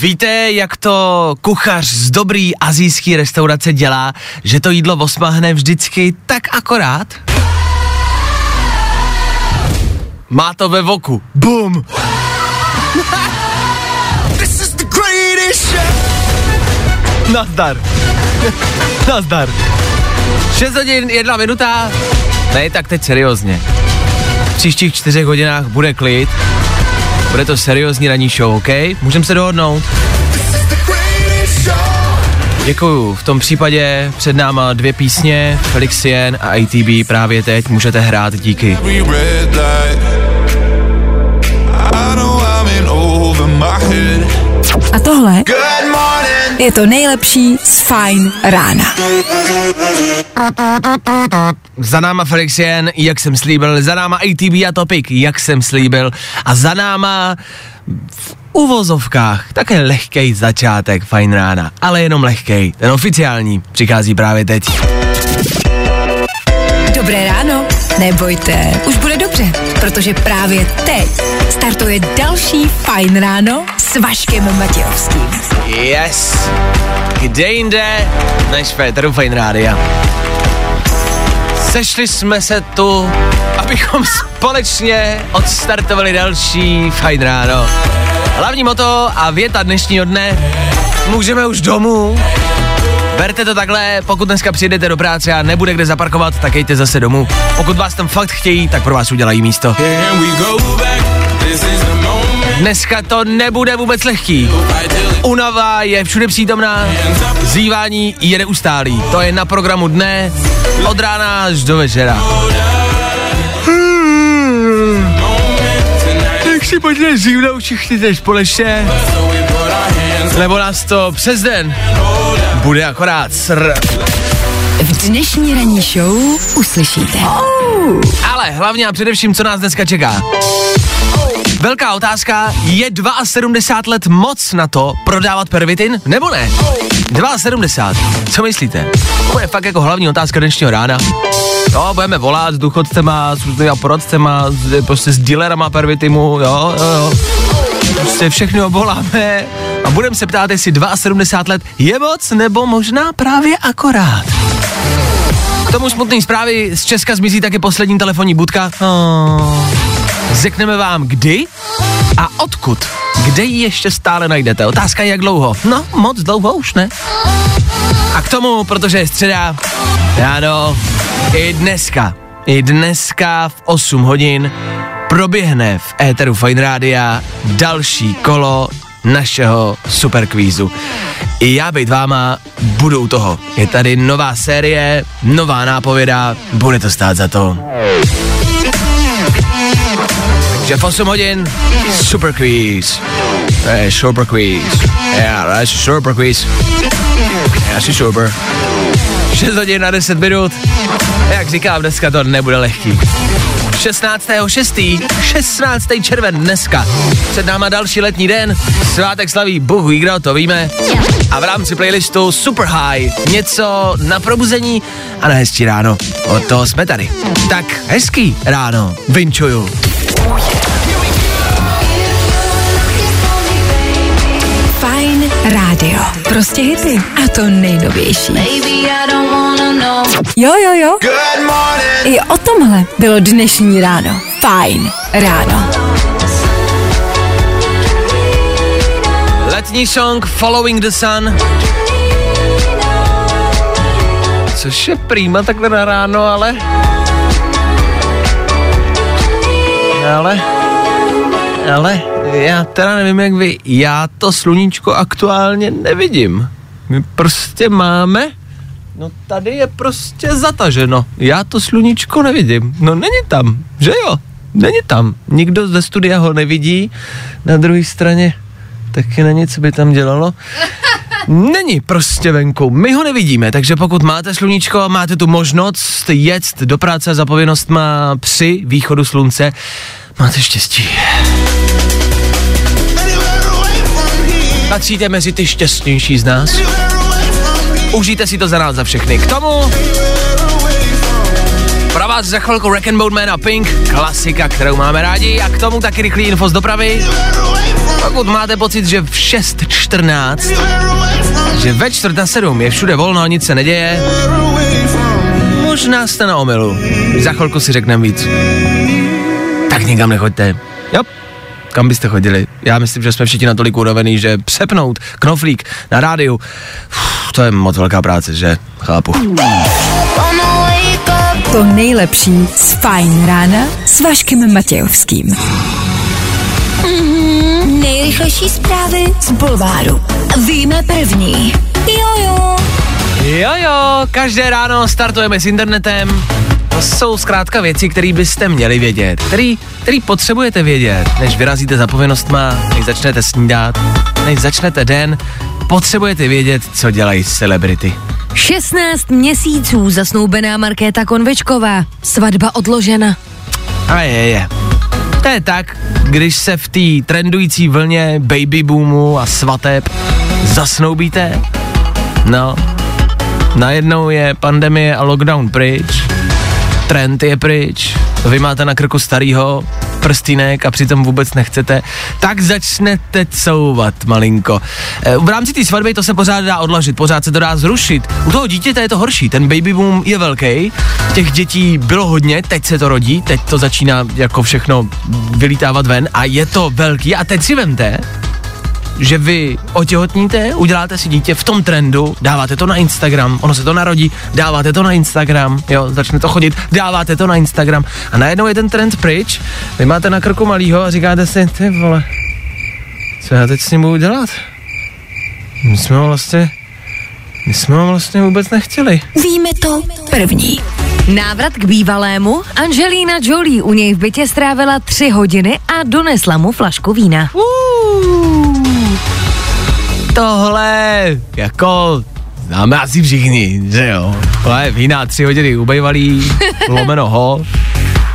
Víte, jak to kuchař z dobrý azijský restaurace dělá, že to jídlo osmahne vždycky tak akorát? Má to ve voku. Bum! This is the greatest show. Nazdar. Nazdar. 6 hodin, jedna minuta. Ne, tak teď seriózně. V příštích čtyřech hodinách bude klid. Bude to seriózní ranní show, OK? Můžeme se dohodnout? Děkuju. V tom případě před náma dvě písně, Felixien a ATB právě teď můžete hrát díky. A tohle. Je to nejlepší z Fajn rána. Za náma Felixien, jak jsem slíbil, za náma ATB a Topic, jak jsem slíbil, a za náma v uvozovkách také lehkej začátek fajn rána, ale jenom lehkej, ten oficiální přichází právě teď. Dobré ráno. Nebojte, už bude dobře, protože právě teď startuje další Fajn ráno Vaškem Matějovským. Yes! Kde jinde než Féteru Fajn Rádia. Sešli jsme se tu, abychom společně odstartovali další Fajn ráno. Hlavní moto a věta dnešního dne, můžeme už domů. Berte to takhle, pokud dneska přijdete do práce a nebude kde zaparkovat, tak jděte zase domů. Pokud vás tam fakt chtějí, tak pro vás udělají místo. Can we go back? Dneska to nebude vůbec lehký. Unava je všude přítomná, zývání je neustálý. To je na programu dne, od rána až do večera. Tak si pojďme zívnout všichni teď společně, nebo nás to přes den bude akorát sr. V dnešní ranní show uslyšíte. Ale hlavně a především, co nás dneska čeká. Velká otázka, je 72 let moc na to prodávat pervitin, nebo ne? 72, co myslíte? To je fakt jako hlavní otázka dnešního rána. Jo, budeme volat s důchodcema, s různýma poradcema, prostě s dealerama pervitimu, jo, jo, jo. Prostě všechny obvoláme a budeme se ptát, jestli 72 let je moc, nebo možná právě akorát. K tomu smutný zprávy z Česka zmizí taky poslední telefonní budka. Oh. Řekneme vám kdy a odkud. Kde ji ještě stále najdete? Otázka je jak dlouho. No, moc dlouho už ne. A k tomu, protože je středa, ráno, i dneska, i dneska v 8 hodin proběhne v éteru Fine Rádia další kolo našeho superkvízu. I já být váma budu u toho. Je tady nová série, nová nápověda, bude to stát za to. Takže v 8 hodin super quiz. To je super quiz. Já, to je super quiz. Já si super. 6 hodin na 10 minut. Jak říkám, dneska to nebude lehký. 16.6. 16. červen dneska. Před náma další letní den. Svátek slaví Bůh ví kdo, to víme. A v rámci playlistu Super High něco na probuzení a na hezčí ráno. Od toho jsme tady. Tak hezký ráno. Vinčuju. Fajn rádio. Prostě hity. A to nejnovější. Baby, I don't wanna know. Jo, jo, jo. I o tomhle bylo dnešní ráno. Fajn ráno. Letní song Following the Sun. Což je prýma takhle na ráno, ale... Ale... Ale já teda nevím jak vy, já to sluníčko aktuálně nevidím. My prostě máme, no tady je prostě zataženo. Já to sluníčko nevidím. No není tam, že jo? Není tam. Nikdo ze studia ho nevidí. Na druhé straně taky není, co by tam dělalo. Není prostě venku. My ho nevidíme, takže pokud máte sluníčko a máte tu možnost jet do práce za povinnostma při východu slunce, máte štěstí. Patříte mezi ty šťastnější z nás. Užijte si to za nás za všechny. K tomu pro vás za chvilku Rack and Bone Man a Pink, klasika, kterou máme rádi a k tomu taky rychlý info z dopravy. Pokud máte pocit, že v 6.14, že ve čtvrt na 7 je všude volno a nic se neděje, možná jste na omylu. Za chvilku si řekneme víc. Tak nikam nechoďte. Jo, kam byste chodili? Já myslím, že jsme všichni natolik unavený, že přepnout knoflík na rádiu, uf, to je moc velká práce, že? Chápu. To nejlepší z Fajn rána s Vaškem Matějovským. Nejrychlejší zprávy z Bulváru. Víme první. Jojo. Jo jo, každé ráno startujeme s internetem. To jsou zkrátka věci, které byste měli vědět, který, který potřebujete vědět, než vyrazíte za povinnostma, než začnete snídat, než začnete den, potřebujete vědět, co dělají celebrity. 16 měsíců zasnoubená Markéta Konvečková. Svatba odložena. A je, je. To je tak, když se v té trendující vlně baby boomu a svateb zasnoubíte, no, najednou je pandemie a lockdown pryč, trend je pryč, vy máte na krku starýho prstínek a přitom vůbec nechcete, tak začnete couvat malinko. E, V rámci té svatby to se pořád dá odložit, pořád se to dá zrušit. U toho dítěte je to horší, ten baby boom je velký, těch dětí bylo hodně, teď se to rodí, teď to začíná jako všechno vylítávat ven a je to velký a teď si vemte, že vy otěhotníte, uděláte si dítě v tom trendu, dáváte to na Instagram, ono se to narodí, dáváte to na Instagram, jo, začne to chodit, dáváte to na Instagram a najednou je ten trend pryč, vy máte na krku malýho a říkáte si, ty vole, co já teď s ním budu dělat? My jsme vlastně, my jsme ho vlastně vůbec nechtěli. Víme to první. Návrat k bývalému, Angelina Jolie u něj v bytě strávila tři hodiny a donesla mu flašku vína. Tohle, jako, známe asi všichni, že jo. Tohle vína tři hodiny ubejvalý, lomeno ho.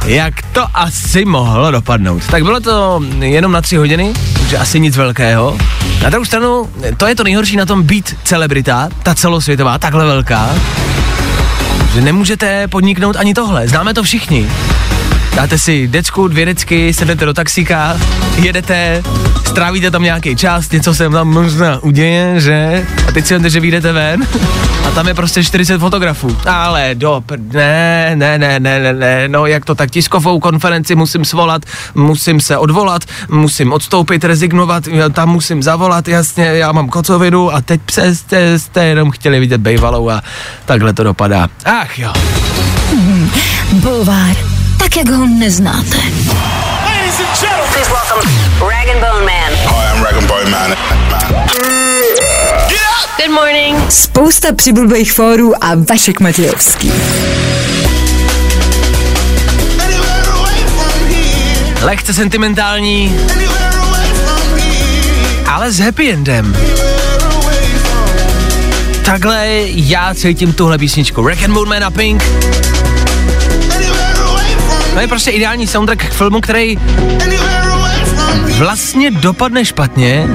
Jak to asi mohlo dopadnout? Tak bylo to jenom na tři hodiny, takže asi nic velkého. Na druhou stranu, to je to nejhorší na tom být celebrita, ta celosvětová, takhle velká, že nemůžete podniknout ani tohle. Známe to všichni. Dáte si decku, dvě decky, sednete do taxíka, jedete, strávíte tam nějaký čas, něco se tam možná uděje, že? A teď si vemte, že vyjdete ven a tam je prostě 40 fotografů. Ale do ne, ne, ne, ne, ne, ne, no jak to tak tiskovou konferenci musím svolat, musím se odvolat, musím odstoupit, rezignovat, tam musím zavolat, jasně, já mám kocovinu a teď přeste jste jenom chtěli vidět bejvalou a takhle to dopadá. Ach jo. Bulvár. Tak, jak ho neznáte. Please welcome Rag and Bone Man. Hi, I'm Rag and Bone Man. Good morning. Spousta přibulbých fórů a Vašek Matějovský. Lehce sentimentální, ale s happy endem. Takhle já cítím tuhle písničku. Rack and Bone Man a Pink. To je prostě ideální soundtrack k filmu, který vlastně dopadne špatně,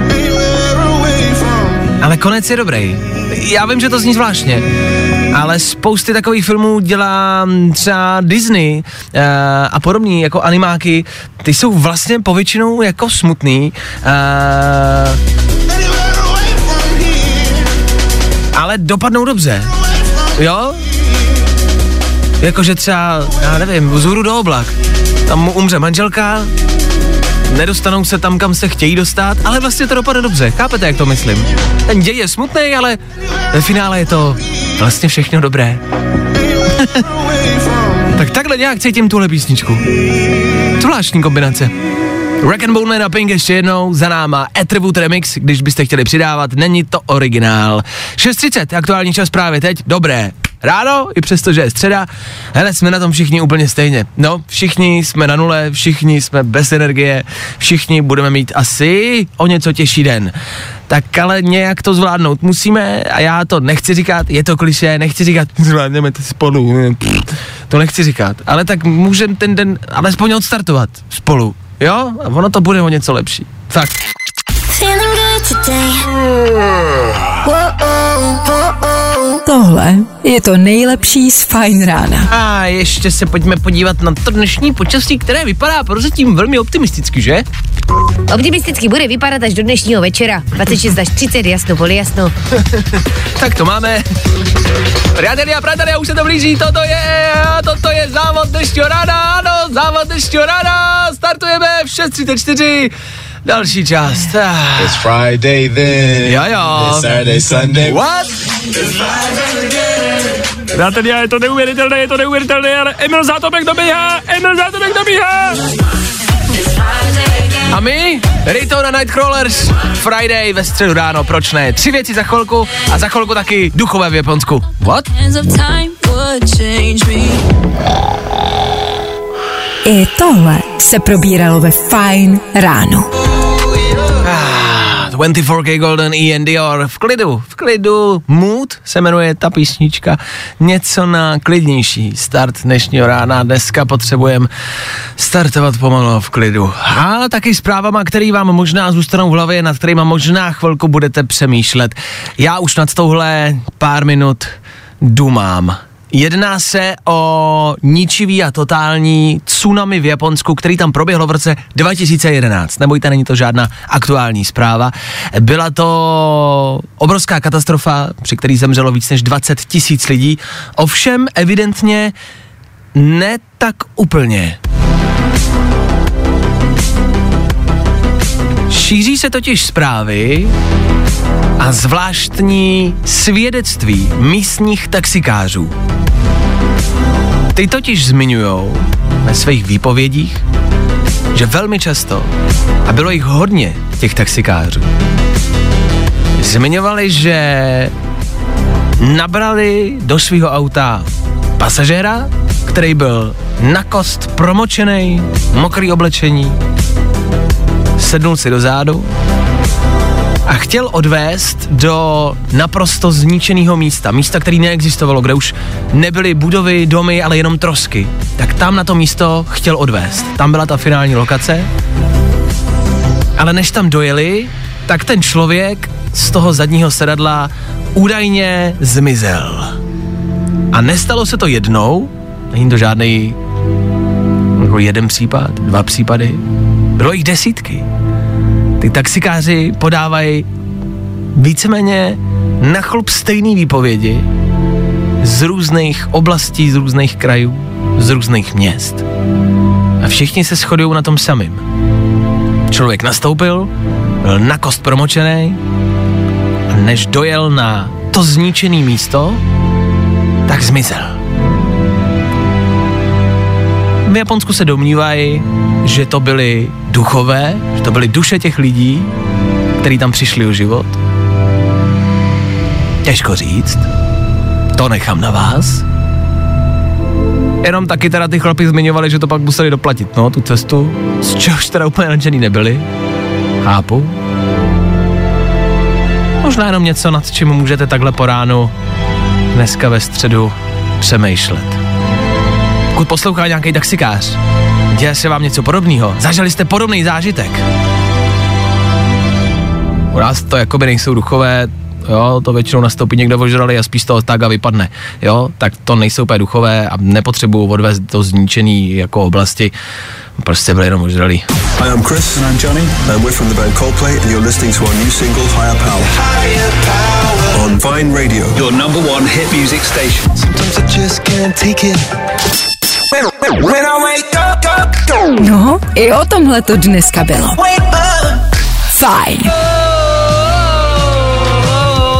ale konec je dobrý. Já vím, že to zní zvláštně, ale spousty takových filmů dělá mm, třeba Disney uh, a podobní jako animáky, ty jsou vlastně povětšinou jako smutný, uh, ale dopadnou dobře. Jo? Jakože třeba, já nevím, vzhůru do oblak. Tam mu umře manželka, nedostanou se tam, kam se chtějí dostat, ale vlastně to dopadne dobře. Chápete, jak to myslím? Ten děj je smutný, ale ve finále je to vlastně všechno dobré. tak takhle nějak cítím tuhle písničku. Zvláštní kombinace. Rack and Bone Man a Pink ještě jednou, za náma Attribute Remix, když byste chtěli přidávat, není to originál. 6.30, aktuální čas právě teď, dobré. Ráno, i přesto, že je středa, hele, jsme na tom všichni úplně stejně. No, všichni jsme na nule, všichni jsme bez energie, všichni budeme mít asi o něco těžší den. tak ale nějak to zvládnout musíme a já to nechci říkat, je to kliše, nechci říkat, zvládneme to spolu, to nechci říkat, ale tak můžeme ten den alespoň odstartovat spolu, jo? A ono to bude o něco lepší. Fakt. Tohle je to nejlepší z Fajn rána. A ještě se pojďme podívat na to dnešní počasí, které vypadá prozatím velmi optimisticky, že? Optimisticky bude vypadat až do dnešního večera. 26 až 30, jasno, poli jasno. Tak to máme. Přátelé a přátelé, už se to blíží, toto je, toto je závod dnešního rána, ano, závod dnešního rána, startujeme v 6.34, další část. Ah. It's Friday then. Jo, jo. It's Saturday, Sunday. What? Přátelé, je to neuvěřitelné, je to neuvěřitelné, ale Emil Zátopek dobíhá, Emil Zátopek dobíhá. A my, Daytona Nightcrawlers, Friday ve středu ráno, proč ne? Tři věci za chvilku a za chvilku taky duchové v Japonsku. What? I tohle se probíralo ve Fajn ráno. 24K Golden E Dior. V klidu, v klidu. Mood se jmenuje ta písnička. Něco na klidnější start dnešního rána. Dneska potřebujeme startovat pomalu v klidu. A taky zprávama, který vám možná zůstanou v hlavě, nad kterýma možná chvilku budete přemýšlet. Já už nad touhle pár minut dumám. Jedná se o ničivý a totální tsunami v Japonsku, který tam proběhlo v roce 2011. Nebojte, není to žádná aktuální zpráva. Byla to obrovská katastrofa, při který zemřelo víc než 20 tisíc lidí. Ovšem evidentně ne tak úplně. Šíří se totiž zprávy a zvláštní svědectví místních taxikářů. Ty totiž zmiňují ve svých výpovědích, že velmi často, a bylo jich hodně, těch taxikářů, zmiňovali, že nabrali do svého auta pasažéra, který byl na kost promočený, mokrý oblečení, sednul si do zádu a chtěl odvést do naprosto zničeného místa, místa, který neexistovalo, kde už nebyly budovy, domy, ale jenom trosky. Tak tam na to místo chtěl odvést. Tam byla ta finální lokace. Ale než tam dojeli, tak ten člověk z toho zadního sedadla údajně zmizel. A nestalo se to jednou, není to žádný jako jeden případ, dva případy, bylo jich desítky. Ty taxikáři podávají víceméně na chlup stejný výpovědi z různých oblastí, z různých krajů, z různých měst. A všichni se shodují na tom samým. Člověk nastoupil, byl na kost promočený a než dojel na to zničené místo, tak zmizel. V Japonsku se domnívají, že to byly duchové, že to byly duše těch lidí, kteří tam přišli o život. Těžko říct. To nechám na vás. Jenom taky teda ty chlapi zmiňovali, že to pak museli doplatit, no, tu cestu, z čehož teda úplně nadšený nebyli. Chápu. Možná jenom něco, nad čím můžete takhle po ránu dneska ve středu přemýšlet. Pokud poslouchá nějaký taxikář, děje se vám něco podobného, zažili jste podobný zážitek. U nás to jakoby nejsou duchové, jo, to většinou nastoupí někdo ožralý a spíš z toho tak a vypadne, jo, tak to nejsou úplně duchové a nepotřebuju odvést do zničený jako oblasti, prostě byli jenom ožralí. Hi, I'm Chris. And I'm Johnny. And we're from the band Coldplay, and you're listening to our new single, Higher Power. On Vine Radio. Your number one hit music station. Sometimes I just can't take it. No, i o tomhle to dneska bylo. wake up. Fajn.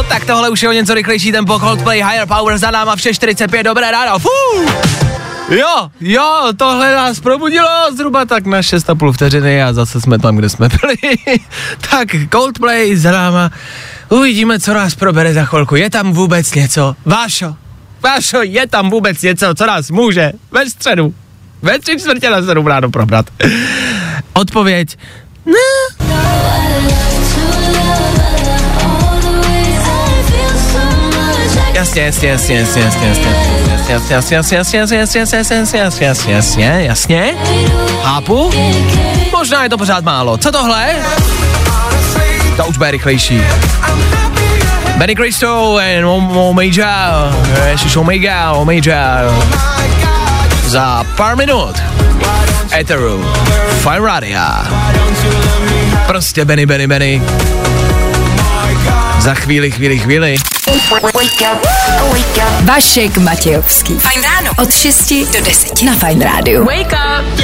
Tak tohle už je o něco rychlejší tempo Coldplay Higher Power za náma v 6.45, dobré ráno, fú! Jo, jo, tohle nás probudilo zhruba tak na 6,5 vteřiny a zase jsme tam, kde jsme byli. tak Coldplay za náma, uvidíme, co nás probere za chvilku. Je tam vůbec něco? Vášo, Vášo, je tam vůbec něco, co nás může ve středu, ve tři čtvrtě na sedm ráno probrat. Odpověď. Ne. Jasně, jasně, jasně, jasně, jasně, jasně, jasně, jasně, jasně, jasně, jasně, jasně, jasně, jasně, jasně, jasně, jasně, Chápu? Možná je to pořád málo. Co tohle? To už bude rychlejší. Benny Cristo and Omega, Omega, Omega za pár minut. Etheru, Fine Radio. Prostě Benny, Benny, Benny. Za chvíli, chvíli, chvíli. Vašek Matějovský. Fajn ráno. Od 6 do 10 na Fajn rádiu. Wake up.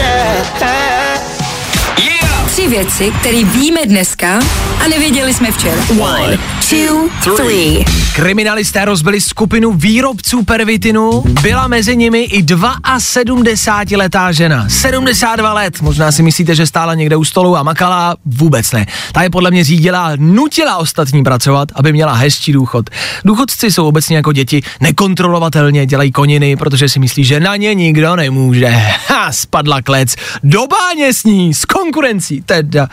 Tři věci, které víme dneska a nevěděli jsme včera. One, two, three. Kriminalisté rozbili skupinu výrobců pervitinu, byla mezi nimi i 72-letá žena. 72 let, možná si myslíte, že stála někde u stolu a makala, vůbec ne. Ta je podle mě řídila, nutila ostatní pracovat, aby měla hezčí důchod. Důchodci jsou obecně jako děti, nekontrolovatelně dělají koniny, protože si myslí, že na ně nikdo nemůže. Ha, spadla klec, do báně s ní, s konkurencí, teda.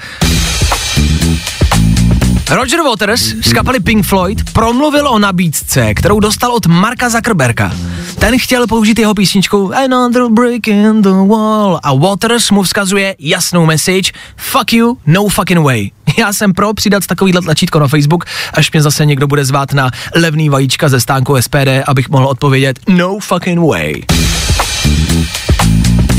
Roger Waters z kapely Pink Floyd promluvil o nabídce, kterou dostal od Marka Zuckerberga. Ten chtěl použít jeho písničku Another Break in the Wall a Waters mu vzkazuje jasnou message Fuck you, no fucking way. Já jsem pro přidat takovýhle tlačítko na Facebook, až mě zase někdo bude zvát na levný vajíčka ze stánku SPD, abych mohl odpovědět No fucking way.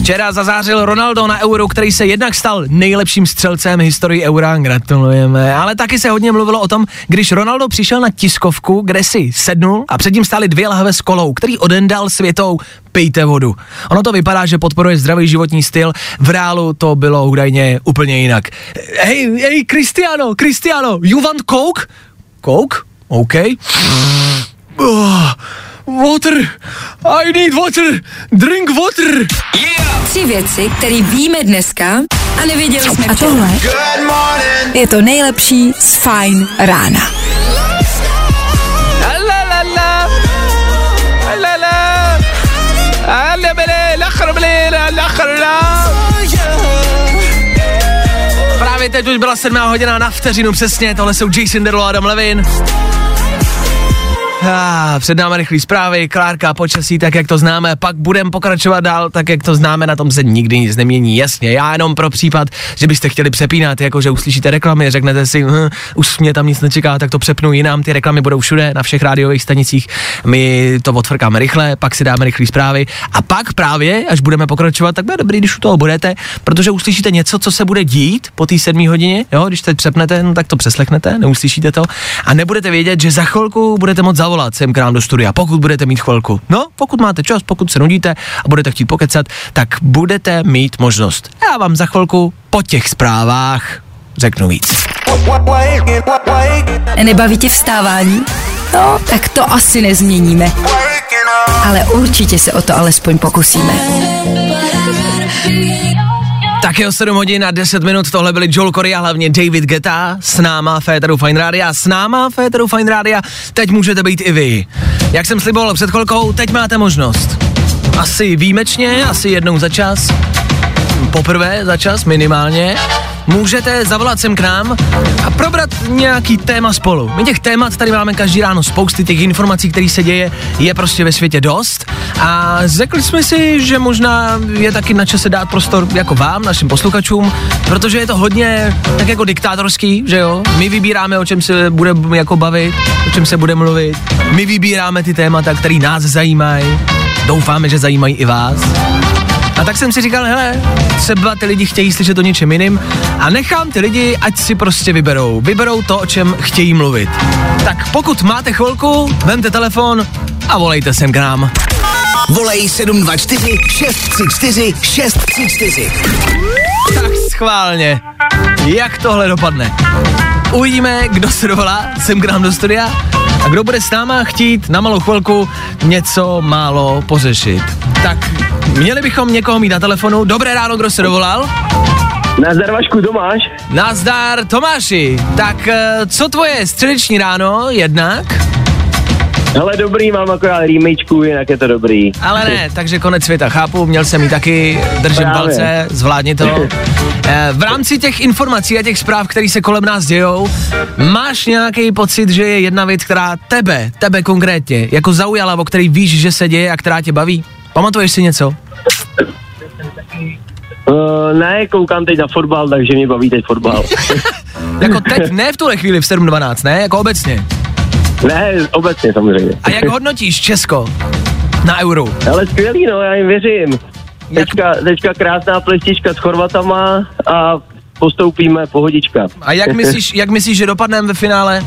Včera zazářil Ronaldo na Euro, který se jednak stal nejlepším střelcem historii Eura, gratulujeme, ale taky se hodně mluvilo o tom, když Ronaldo přišel na tiskovku, kde si sednul a před ním stály dvě lahve s kolou, který odendal světou pijte vodu. Ono to vypadá, že podporuje zdravý životní styl, v reálu to bylo údajně úplně jinak. Hej, hej, Cristiano, Cristiano, you want coke? Coke? OK. Oh, water, I need water, drink water. Tři věci, které víme dneska a nevěděli jsme včera. A tohle je to nejlepší z Fajn rána. La la la. La la. La bele, la chrbele, la la chrla. Právě teď už byla sedmá hodina na vteřinu přesně, tohle jsou Jason Derulo a Adam Levin. Ah, před námi rychlý zprávy, Klárka, počasí, tak jak to známe, pak budeme pokračovat dál, tak jak to známe, na tom se nikdy nic nemění, jasně. Já jenom pro případ, že byste chtěli přepínat, jako že uslyšíte reklamy, řeknete si, hm, už mě tam nic nečeká, tak to přepnu jinam, ty reklamy budou všude, na všech rádiových stanicích, my to odfrkáme rychle, pak si dáme rychlý zprávy. A pak právě, až budeme pokračovat, tak bude dobrý, když u toho budete, protože uslyšíte něco, co se bude dít po té sedmé hodině, jo, když teď přepnete, no, tak to přeslechnete, neuslyšíte to. A nebudete vědět, že za chvilku budete moc zavolat sem k nám do studia, pokud budete mít chvilku. No, pokud máte čas, pokud se nudíte a budete chtít pokecat, tak budete mít možnost. Já vám za chvilku po těch zprávách řeknu víc. Nebaví tě vstávání? No, tak to asi nezměníme. Ale určitě se o to alespoň pokusíme. Tak jo, 7 hodin a 10 minut, tohle byli Joel Corey a hlavně David Geta s náma Féteru Fine Radio, s náma Féteru Fine Radio, teď můžete být i vy. Jak jsem sliboval před chvilkou, teď máte možnost. Asi výjimečně, asi jednou za čas, poprvé za čas minimálně, můžete zavolat sem k nám a probrat nějaký téma spolu. My těch témat tady máme každý ráno spousty, těch informací, které se děje, je prostě ve světě dost a řekli jsme si, že možná je taky na čase dát prostor jako vám, našim posluchačům, protože je to hodně tak jako diktátorský, že jo? My vybíráme, o čem se bude jako bavit, o čem se bude mluvit. My vybíráme ty témata, které nás zajímají. Doufáme, že zajímají i vás. A tak jsem si říkal, hele, třeba ty lidi chtějí slyšet o něčem jiným a nechám ty lidi, ať si prostě vyberou. Vyberou to, o čem chtějí mluvit. Tak pokud máte chvilku, vemte telefon a volejte sem k nám. Volej 724 634 634. Tak schválně. Jak tohle dopadne? Uvidíme, kdo se dovolá sem k nám do studia a kdo bude s náma chtít na malou chvilku něco málo pořešit. Tak měli bychom někoho mít na telefonu. Dobré ráno, kdo se dovolal? Nazdar Vašku, Tomáš. Nazdar Tomáši. Tak eh, co tvoje středeční ráno jednak? Hele, dobrý, mám akorát rýmejčku, jinak je to dobrý. Ale ne, takže konec světa, chápu, měl jsem ji taky, držím Právě. palce, zvládni to. Eh, v rámci těch informací a těch zpráv, které se kolem nás dějou, máš nějaký pocit, že je jedna věc, která tebe, tebe konkrétně, jako zaujala, o který víš, že se děje a která tě baví? Pamatuješ si něco? Uh, ne, koukám teď na fotbal, takže mě baví teď fotbal. Jako teď, ne v tuhle chvíli v 7.12, ne? Jako obecně. ne, obecně samozřejmě. A jak hodnotíš Česko na euro? Ale skvělý, no, já jim věřím. Teďka, teďka krásná plestička s Chorvatama a postoupíme pohodička. A jak myslíš, jak myslíš, že dopadneme ve finále?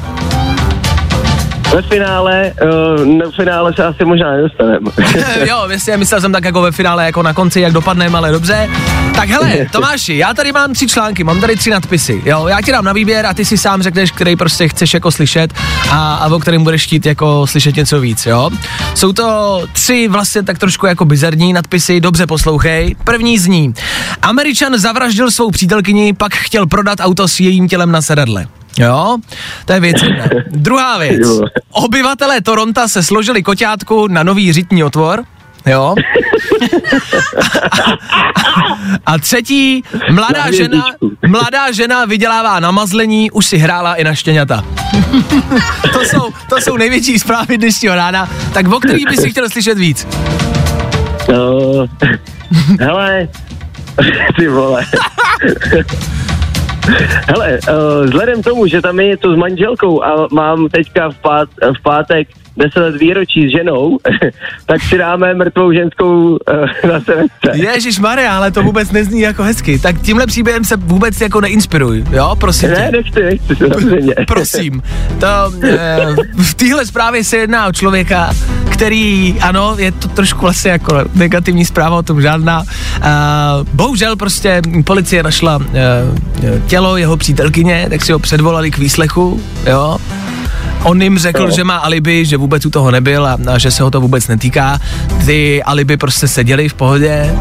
Ve finále, uh, na finále se asi možná nedostaneme. jo, myslím, myslel jsem tak jako ve finále, jako na konci, jak dopadneme, ale dobře. Tak hele, Tomáši, já tady mám tři články, mám tady tři nadpisy, jo, já ti dám na výběr a ty si sám řekneš, který prostě chceš jako slyšet a, a o kterém budeš chtít jako slyšet něco víc, jo. Jsou to tři vlastně tak trošku jako bizarní nadpisy, dobře poslouchej. První zní, Američan zavraždil svou přítelkyni, pak chtěl prodat auto s jejím tělem na sedadle. Jo, to je věc jedna. Druhá věc. Obyvatelé Toronta se složili koťátku na nový řitní otvor. Jo. A třetí, mladá Na žena, mladá žena vydělává na mazlení, už si hrála i na štěňata. to, jsou, to jsou největší zprávy dnešního rána. Tak o který by si chtěl slyšet víc? Uh, hele, ty vole. Hele, uh, vzhledem tomu, že tam je něco s manželkou a mám teďka v, pát, v pátek 10 let výročí s ženou, tak si dáme mrtvou ženskou uh, na sevence. Ježíš Maria, ale to vůbec nezní jako hezky. Tak tímhle příběhem se vůbec jako neinspiruj, jo, prosím tě. Ne, nechci, nechci, samozřejmě. Prosím, to e, v téhle zprávě se jedná o člověka, který, ano, je to trošku vlastně jako negativní zpráva o tom žádná. E, bohužel prostě policie našla e, tělo jeho přítelkyně, tak si ho předvolali k výslechu, jo. On jim řekl, Jo. že má alibi, že vůbec u toho nebyl a, a že se ho to vůbec netýká. Ty alibi prostě seděli v pohodě.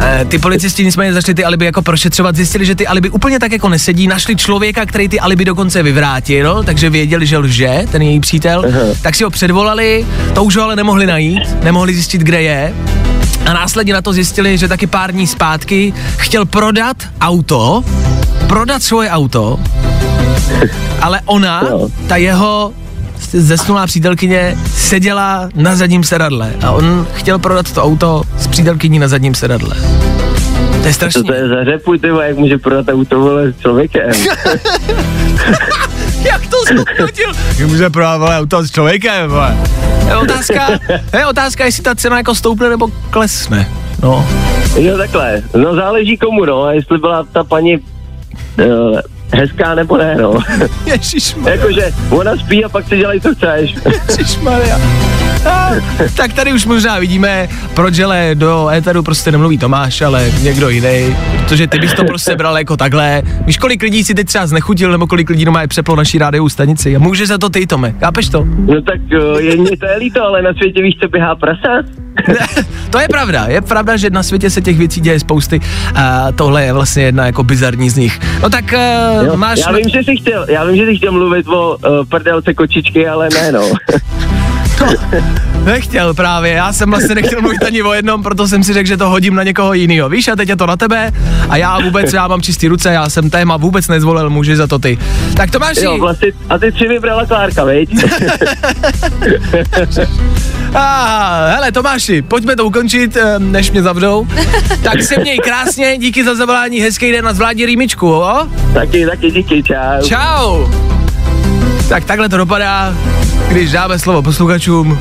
E, ty policisti nicméně začali ty alibi jako prošetřovat, zjistili, že ty alibi úplně tak jako nesedí. Našli člověka, který ty alibi dokonce vyvrátil, takže věděli, že lže, ten její přítel. Tak si ho předvolali, to už ho ale nemohli najít, nemohli zjistit, kde je. A následně na to zjistili, že taky pár dní zpátky chtěl prodat auto, prodat svoje auto, ale ona, Jo. ta jeho zesnulá přítelkyně seděla na zadním sedadle a on chtěl prodat to auto s přítelkyní na zadním sedadle. To je Co strašný. to je za řepu, ty jak může prodat auto vole, s člověkem? Jak to zhodnotil? Jak může prodat vole, auto s člověkem, vole. Je otázka, je otázka, jestli ta cena jako stoupne nebo klesne. No. jo, takhle. No záleží komu, no, a jestli byla ta paní uh, hezká nebo ne, no. Ježišmarja. Jakože ona spí a pak si dělej, co chceš. Ježišmarja. A, tak tady už možná vidíme, proč ale do éteru prostě nemluví Tomáš, ale někdo jiný, protože ty bys to prostě bral jako takhle. Víš, kolik lidí si teď třeba znechutil, nebo kolik lidí doma je přeplo naší rádiovou stanici a může za to ty, Tome, chápeš to? No tak uh, je mě to je líto, ale na světě víš, co běhá prasa? to je pravda, je pravda, že na světě se těch věcí děje spousty a tohle je vlastně jedna jako bizarní z nich. No tak uh, Jo, máš... Já vím, že jsi chtěl, já vím, že jsi chtěl mluvit o uh, prdelce kočičky, ale ne, no. Nechtěl právě, já jsem vlastně nechtěl mluvit ani o jednom, proto jsem si řekl, že to hodím na někoho jiného. Víš, a teď je to na tebe a já vůbec, já mám čistý ruce, já jsem téma vůbec nezvolil, můžeš za to ty. Tak Tomáši, Jo, vlastně, a ty tři vybrala Klárka, viď? ah, hele Tomáši, pojďme to ukončit, eh, než mě zavřou. Tak se měj krásně, díky za zavolání, hezký den a zvládni rýmičku, jo? taky, taky díky, čau. Čau! Tak takhle to dopadá, když dáme slovo posluchačům.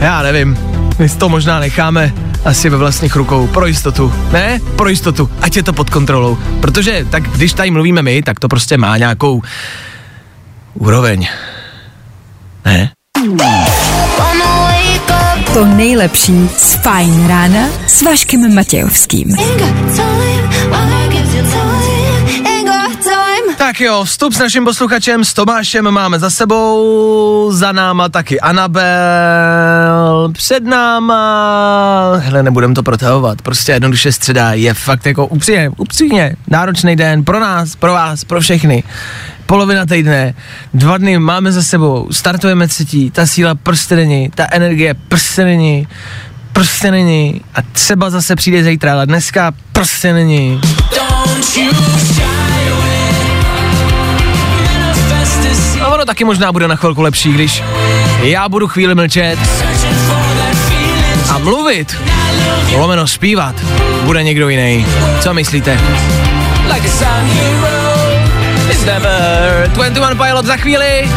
Já nevím, my to možná necháme asi ve vlastních rukou, pro jistotu, ne? Pro jistotu, ať je to pod kontrolou. Protože tak když tady mluvíme my, tak to prostě má nějakou úroveň. Ne? To nejlepší z Fajn rána s Vaškem Matějovským. Tak jo, vstup s naším posluchačem, s Tomášem máme za sebou, za náma taky Anabel, před náma, hele, nebudem to protahovat, prostě jednoduše středa je fakt jako upřímně, upřímně, náročný den pro nás, pro vás, pro všechny. Polovina týdne, dva dny máme za sebou, startujeme třetí, ta síla prostě není, ta energie prostě není, prostě není a třeba zase přijde zítra, ale dneska prostě není. A ono taky možná bude na chvilku lepší, když já budu chvíli mlčet a mluvit, lomeno zpívat, bude někdo jiný. Co myslíte? Like a sun hero, it's never 21 Pilot za chvíli.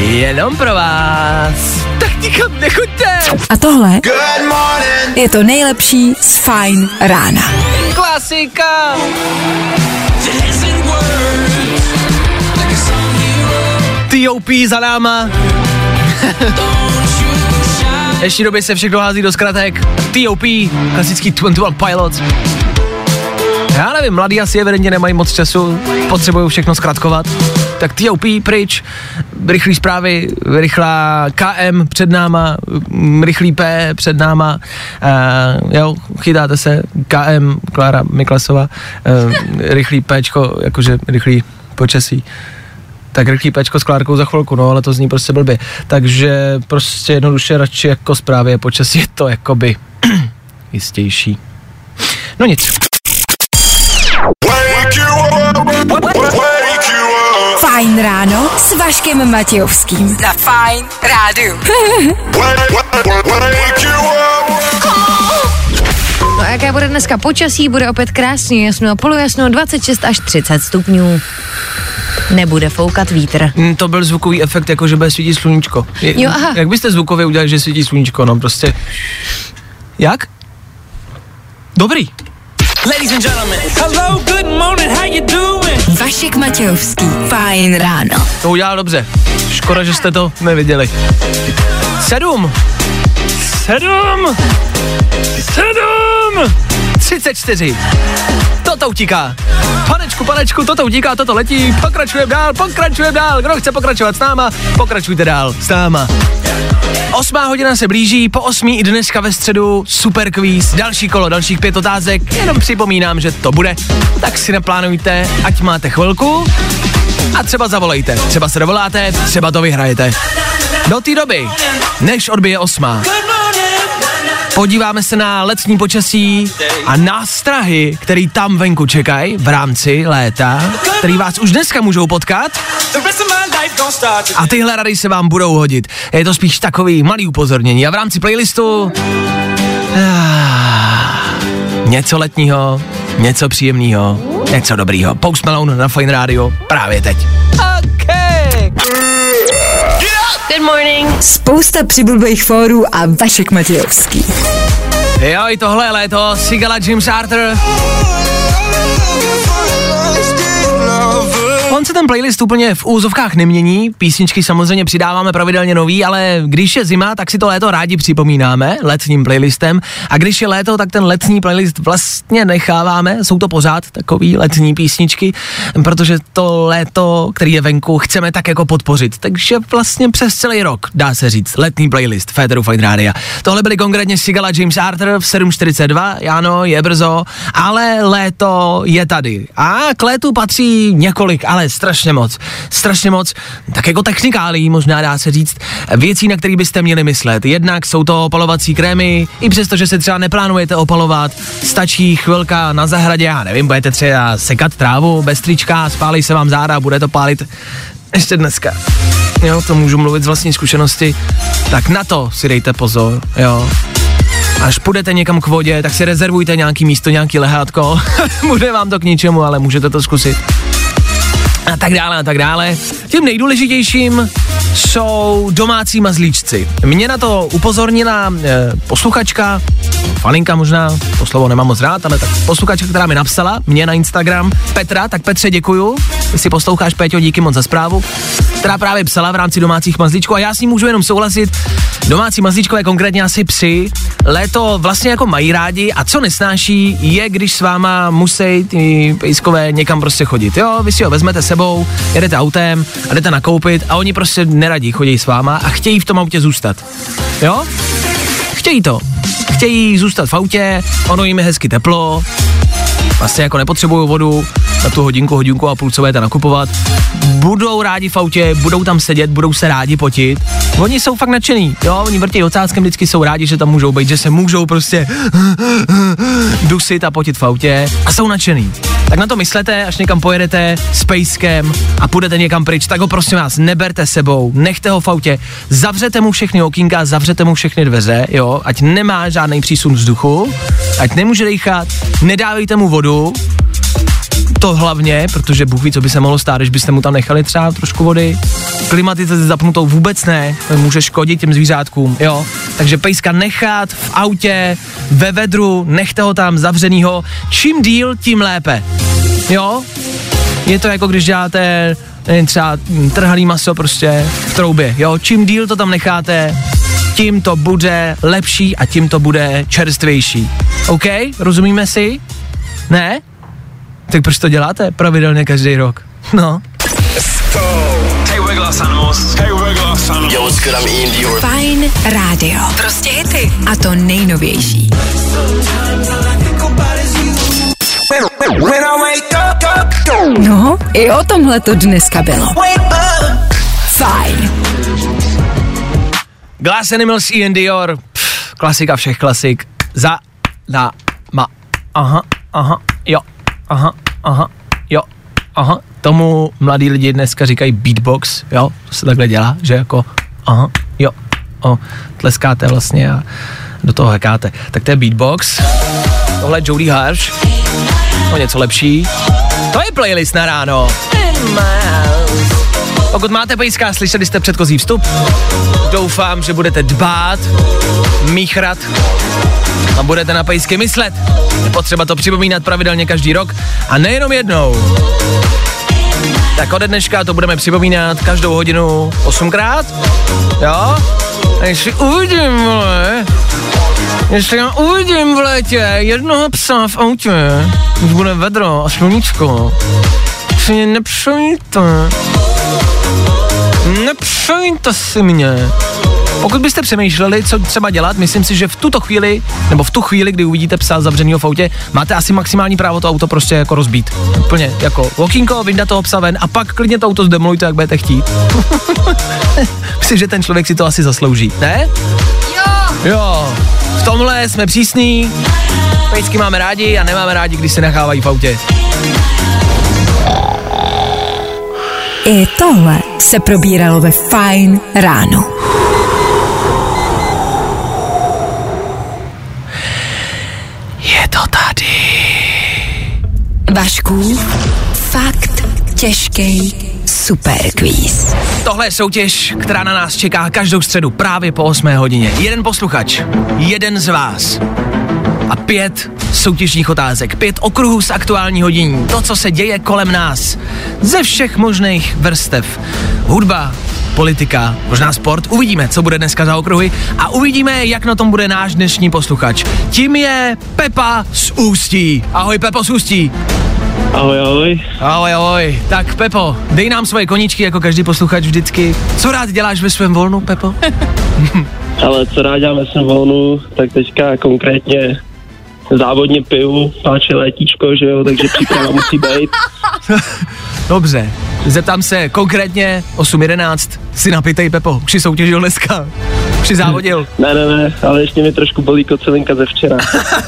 Jenom pro vás. Tak nikam nechoďte. A tohle je to nejlepší z Fine rána. Klasika. T.O.P. za náma. Ještě době se všechno hází do zkratek. T.O.P. klasický 21 Pilots. Já nevím, mladí asi evidentně nemají moc času, potřebují všechno zkratkovat. Tak TOP pryč, rychlý zprávy, rychlá KM před náma, mm, rychlý P před náma, uh, jo, chytáte se, KM, Klára Miklesova, uh, rychlý Pčko, jakože rychlý počasí. Tak rychlý Pčko s Klárkou za chvilku, no, ale to zní prostě blbě. Takže prostě jednoduše radši jako zprávy a počasí je to jakoby jistější. No nic. Fajn ráno s Vaškem Matějovským. Za Fajn rádu. No a jaké bude dneska počasí? Bude opět krásně jasno a polojasno 26 až 30 stupňů. Nebude foukat vítr. Mm, to byl zvukový efekt, jako že bude svítit sluníčko. Je, Jo, aha. Jak byste zvukově udělali, že svítí sluníčko, no prostě. Jak? Dobrý. Ladies and gentlemen, hello, good morning, how you doing? Vašek Matějovský. Fajn ráno. To udělal dobře. Škoda, že jste to neviděli. Sedm. Sedm. Sedm. 34. Toto utíká. Panečku, panečku, toto utíká, toto letí. Pokračujeme dál, pokračujeme dál. Kdo chce pokračovat s náma, pokračujte dál s náma. Osmá hodina se blíží, po osmí i dneska ve středu super kvíz, další kolo, dalších pět otázek, jenom připomínám, že to bude, tak si naplánujte, ať máte chvilku a třeba zavolejte, třeba se dovoláte, třeba to vyhrajete. Do té doby, než odbije osmá, podíváme se na letní počasí a nástrahy, který tam venku čekají v rámci léta, který vás už dneska můžou potkat a tyhle rady se vám budou hodit. Je to spíš takový malý upozornění a v rámci playlistu ah, něco letního, něco příjemného, něco dobrýho. Post Malone na Fine Radio právě teď. Okay. Good morning. Spousta přibulbých fórů a Vašek Matějovský. Jo, i tohle je léto, Sigala James Arthur. On se ten playlist úplně v úzovkách nemění, písničky samozřejmě přidáváme pravidelně nový, ale když je zima, tak si to léto rádi připomínáme letním playlistem. A když je léto, tak ten letní playlist vlastně necháváme, jsou to pořád takový letní písničky, protože to léto, který je venku, chceme tak jako podpořit, takže vlastně přes celý rok, dá se říct, letní playlist Féteru Fine Radio. Tohle byly konkrétně Sigala James Arthur v 7.42, ano, je brzo, ale léto je tady. A k létu patří několik, ale strašně moc, strašně moc, tak jako technikálí možná dá se říct, věcí, na které byste měli myslet. Jednak jsou to opalovací krémy, i přesto, že se třeba neplánujete opalovat, stačí chvilka na zahradě, já nevím, budete třeba sekat trávu bez trička, spálí se vám záda, bude to pálit ještě dneska. Jo, to můžu mluvit z vlastní zkušenosti. Tak na to si dejte pozor, jo. Až půjdete někam k vodě, tak si rezervujte nějaký místo, nějaký lehátko. Bude vám to k ničemu, ale můžete to zkusit tak dále a tak dále. Tím nejdůležitějším jsou domácí mazlíčci. Mě na to upozornila e, posluchačka, faninka možná, to slovo nemám moc rád, ale tak posluchačka, která mi napsala, mě na Instagram, Petra, tak Petře děkuju, jestli posloucháš, Péťo, díky moc za zprávu, která právě psala v rámci domácích mazlíčků a já s ní můžu jenom souhlasit, domácí mazlíčkové, konkrétně asi psy, léto vlastně jako mají rádi a co nesnáší je, když s váma musí ty pejskové někam prostě chodit, jo, vy si ho vezmete sebou, jedete autem a jdete nakoupit a oni prostě neradí chodí s váma a chtějí v tom autě zůstat, jo? Chtějí to. Chtějí zůstat v autě, ono jim je hezky teplo, vlastně jako nepotřebují vodu na tu hodinku, hodinku a půl, co budete nakupovat. Budou rádi v autě, budou tam sedět, budou se rádi potit. Oni jsou fakt nadšený, jo, oni vrtějí ocáskem, vždycky jsou rádi, že tam můžou být, že se můžou prostě dusit a potit v autě a jsou nadšený. Tak na to myslete, až někam pojedete s pejskem a půjdete někam pryč, tak ho prosím vás neberte sebou, nechte ho v autě, zavřete mu všechny okýnka, zavřete mu všechny dveře, jo, ať nemá žádný přísun vzduchu, ať nemůže dýchat, nedávejte mu vodu, to hlavně, protože Bůh ví, co by se mohlo stát, když byste mu tam nechali třeba trošku vody. Klimatizaci zapnutou vůbec ne, může škodit těm zvířátkům, jo. Takže pejska nechat v autě, ve vedru, nechte ho tam zavřenýho, čím díl, tím lépe, jo. Je to jako když děláte třeba trhaný maso prostě v troubě, jo. Čím díl to tam necháte, tím to bude lepší a tím to bude čerstvější. OK? Rozumíme si? Ne? Tak proč to děláte pravidelně každý rok? No. Fajn rádio. Prostě hity. A to nejnovější. No, i o tomhle to dneska bylo. Fajn. Glass Animals Ian Dior, pff, klasika všech klasik. Za, na, ma, aha, aha, jo, aha, aha, jo, aha. Tomu mladí lidi dneska říkají beatbox, jo, to se takhle dělá, že jako, aha, jo, o, tleskáte vlastně a do toho hekáte. Tak to je beatbox, tohle je Jody Harsh, o něco lepší. To je playlist na ráno. Pokud máte pejska, slyšeli jste předchozí vstup, doufám, že budete dbát, míchrat a budete na pejsky myslet. Je potřeba to připomínat pravidelně každý rok a nejenom jednou. Tak ode dneška to budeme připomínat každou hodinu osmkrát, jo? A jestli uvidím, vole, jestli já uvidím v létě jednoho psa v autě, když bude vedro a sluníčko, si mě Nepřejíte si mě. Pokud byste přemýšleli, co třeba dělat, myslím si, že v tuto chvíli, nebo v tu chvíli, kdy uvidíte psa zavřenýho v autě, máte asi maximální právo to auto prostě jako rozbít. Úplně jako okýnko, vyndat toho psa ven a pak klidně to auto zdemolujte, jak budete chtít. myslím, že ten člověk si to asi zaslouží, ne? Jo. Jo. V tomhle jsme přísní, pejsky máme rádi a nemáme rádi, když se nechávají v autě. I tohle se probíralo ve Fajn ráno. Je to tady. Vašku, fakt těžký superquiz. Tohle je soutěž, která na nás čeká každou středu právě po 8 hodině. Jeden posluchač, jeden z vás a pět soutěžních otázek, pět okruhů z aktuální hodiní, to, co se děje kolem nás, ze všech možných vrstev. Hudba, politika, možná sport, uvidíme, co bude dneska za okruhy a uvidíme, jak na tom bude náš dnešní posluchač. Tím je Pepa z Ústí. Ahoj Pepo z Ústí. Ahoj, ahoj. Ahoj, ahoj. Tak Pepo, dej nám svoje koníčky, jako každý posluchač vždycky. Co rád děláš ve svém volnu, Pepo? Ale co rád dělám ve svém volnu, tak teďka konkrétně závodně piju, páče létíčko, že jo, takže příprava musí být. Dobře, zeptám se konkrétně 8.11, si napitej Pepo, už si soutěžil dneska, už si závodil. Ne, ne, ne, ale ještě mi trošku bolí kocelinka ze včera.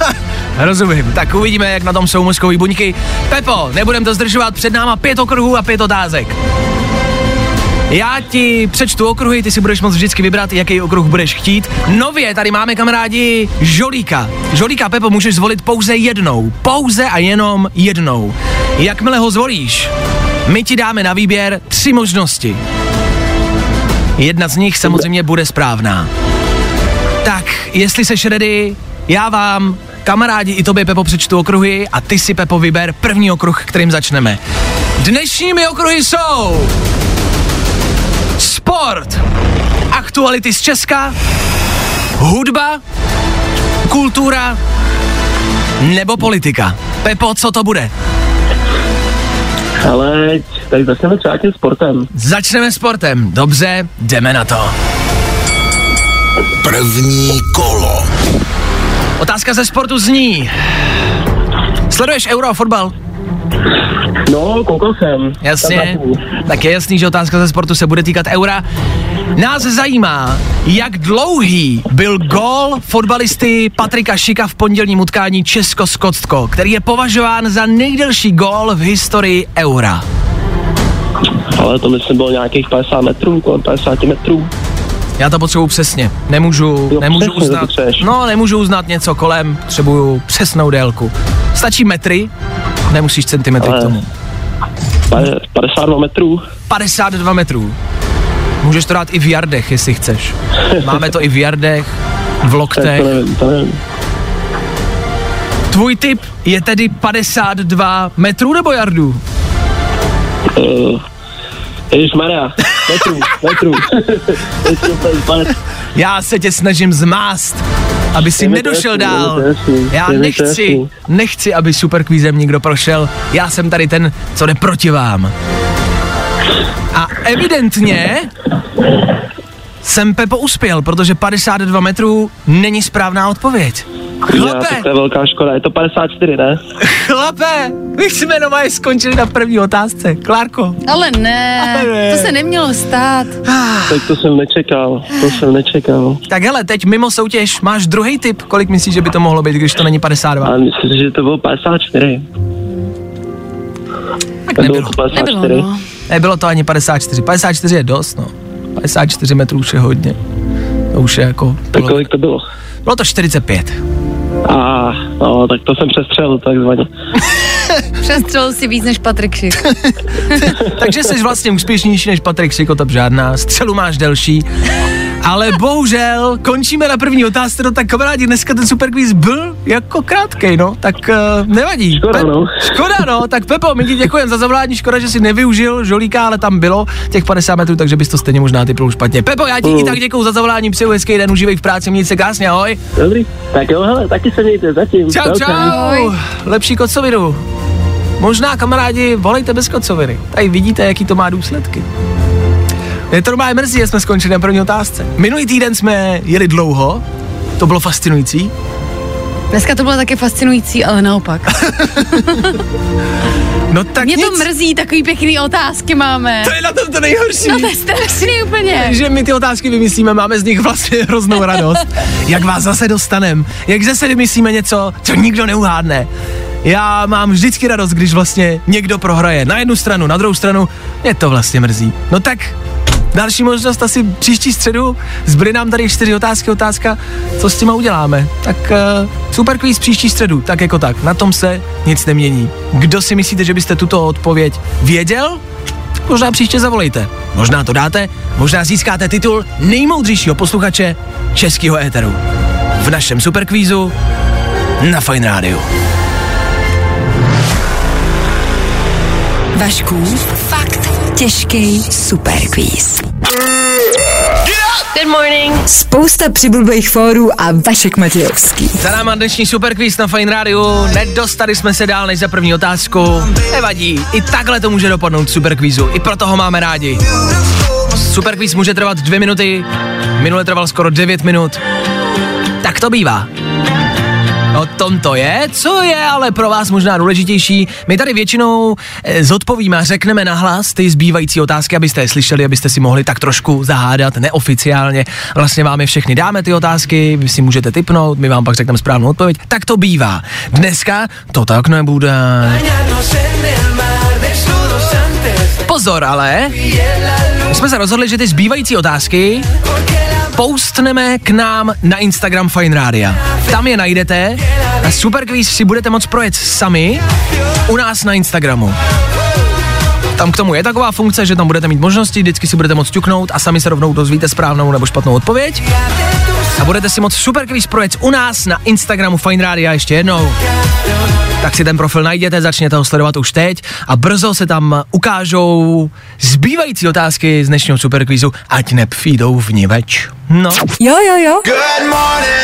Rozumím, tak uvidíme, jak na tom jsou mozkový buňky. Pepo, nebudem to zdržovat, před náma pět okruhů a pět otázek. Já ti přečtu okruhy, ty si budeš moct vždycky vybrat, jaký okruh budeš chtít. Nově tady máme kamarádi Žolíka. Žolíka, Pepo, můžeš zvolit pouze jednou. Pouze a jenom jednou. Jakmile ho zvolíš, my ti dáme na výběr tři možnosti. Jedna z nich samozřejmě bude správná. Tak, jestli seš ready, já vám, kamarádi i tobě, Pepo, přečtu okruhy a ty si, Pepo, vyber první okruh, kterým začneme. Dnešními okruhy jsou sport, aktuality z Česka, hudba, kultura nebo politika. Pepo, co to bude? Ale tak začneme třeba tím sportem. Začneme sportem. Dobře, jdeme na to. První kolo. Otázka ze sportu zní. Sleduješ euro a fotbal? No, koukal jsem. Jasně, tak je jasný, že otázka ze sportu se bude týkat eura. Nás zajímá, jak dlouhý byl gól fotbalisty Patrika Šika v pondělním utkání Česko-Skotsko, který je považován za nejdelší gól v historii eura. Ale to myslím bylo nějakých 50 metrů, kolem 50 metrů. Já to potřebuju přesně. Nemůžu, Jo, nemůžu přesně, uznat. No, nemůžu uznat něco kolem, potřebuju přesnou délku. Stačí metry, nemusíš centimetry Ale- k tomu. Pade- 52 metrů. 52 metrů. Můžeš to dát i v jardech, jestli chceš. Máme to i v jardech, v loktech. to nevím, to nevím. Tvůj tip je tedy 52 metrů nebo jardů? Uh, Ježišmarja, metrů, úplně spadne. Já se tě snažím zmást, aby si nedošel dál. Já nechci, nechci, aby superkvízem někdo prošel. Já jsem tady ten, co jde proti vám. A evidentně jsem Pepo uspěl, protože 52 metrů není správná odpověď. Já, Chlape, tak to je velká škoda. Je to 54, ne? chlape, my jsme normálně skončili na první otázce. Klárko, Ale ne, Ale ne. to se nemělo stát. Tak to jsem nečekal, to jsem nečekal. tak hele, teď mimo soutěž máš druhý tip, kolik myslíš, že by to mohlo být, když to není 52? Ale myslím si, že to bylo 54. Tak Nebylo nebylo. to 54. Nebylo, no. Nebylo to ani 54. 54 je dost, no. 54 metrů už je hodně. To už je jako... Tak Bylo, kolik to bylo? bylo to 45. A, no, tak to jsem přestřelil takzvaně. Přestřelil si víc než Patrik Šik. Takže jsi vlastně úspěšnější než Patrik Sikotop žádná. Střelu máš delší. Ale bohužel, končíme na první otázce, no tak kamarádi, dneska ten superquiz byl jako krátkej, no, tak uh, nevadí. Škoda, no. Škoda, no, tak Pepo, my ti děkujeme za zavolání, škoda, že si nevyužil žolíka, ale tam bylo těch 50 metrů, takže bys to stejně možná typnul špatně. Pepo, já ti Mm. i tak děkuju za zavolání, přeju hezký den, užívej v práci, mějte se krásně, ahoj. Dobrý. Tak jo, hele, taky se mějte zatím. Čau, čau. Lepší kocovinu. Možná, kamarádi, volejte bez kocoviny. Tady vidíte, jaký to má důsledky. Je to normálně mrzí, že jsme skončili na první otázce. Minulý týden jsme jeli dlouho, to bylo fascinující. Dneska to bylo taky fascinující, ale naopak. No tak Mě nic. to mrzí, takový pěkný otázky máme. To je na tom to nejhorší. No to je strašný úplně. že my ty otázky vymyslíme, máme z nich vlastně hroznou radost. Jak vás zase dostanem, jak zase vymyslíme něco, co nikdo neuhádne. Já mám vždycky radost, když vlastně někdo prohraje. Na jednu stranu, na druhou stranu, mě to vlastně mrzí. No tak, další možnost asi příští středu. Zbyly nám tady čtyři otázky, otázka, co s těma uděláme. Tak uh, super quiz příští středu, tak jako tak. Na tom se nic nemění. Kdo si myslíte, že byste tuto odpověď věděl? Možná příště zavolejte. Možná to dáte, možná získáte titul nejmoudřejšího posluchače českého éteru. V našem superkvízu na Fine Radio. Vašku, fakt těžký superquiz. Good morning. Spousta přibulbých fórů a Vašek Matějovský. Za náma dnešní superkvíz na Fine Radio. Nedostali jsme se dál než za první otázku. Nevadí, i takhle to může dopadnout v superkvízu. I proto ho máme rádi. Superkvíz může trvat dvě minuty, minule trval skoro 9 minut. Tak to bývá. O tom to je, co je ale pro vás možná důležitější. My tady většinou eh, zodpovíme a řekneme nahlas ty zbývající otázky, abyste je slyšeli, abyste si mohli tak trošku zahádat neoficiálně. Vlastně vám je všechny dáme ty otázky, vy si můžete typnout, my vám pak řekneme správnou odpověď. Tak to bývá. Dneska to tak nebude. Pozor ale, my jsme se rozhodli, že ty zbývající otázky postneme k nám na Instagram Fine Radio. Tam je najdete a Superquiz si budete moct projet sami u nás na Instagramu. Tam k tomu je taková funkce, že tam budete mít možnosti, vždycky si budete moct ťuknout a sami se rovnou dozvíte správnou nebo špatnou odpověď. A budete si moct Superquiz projet u nás na Instagramu Fine Radio ještě jednou. Tak si ten profil najděte, začněte ho sledovat už teď a brzo se tam ukážou zbývající otázky z dnešního superkvízu, ať nepřijdou v ní več. No. Jo, jo, jo.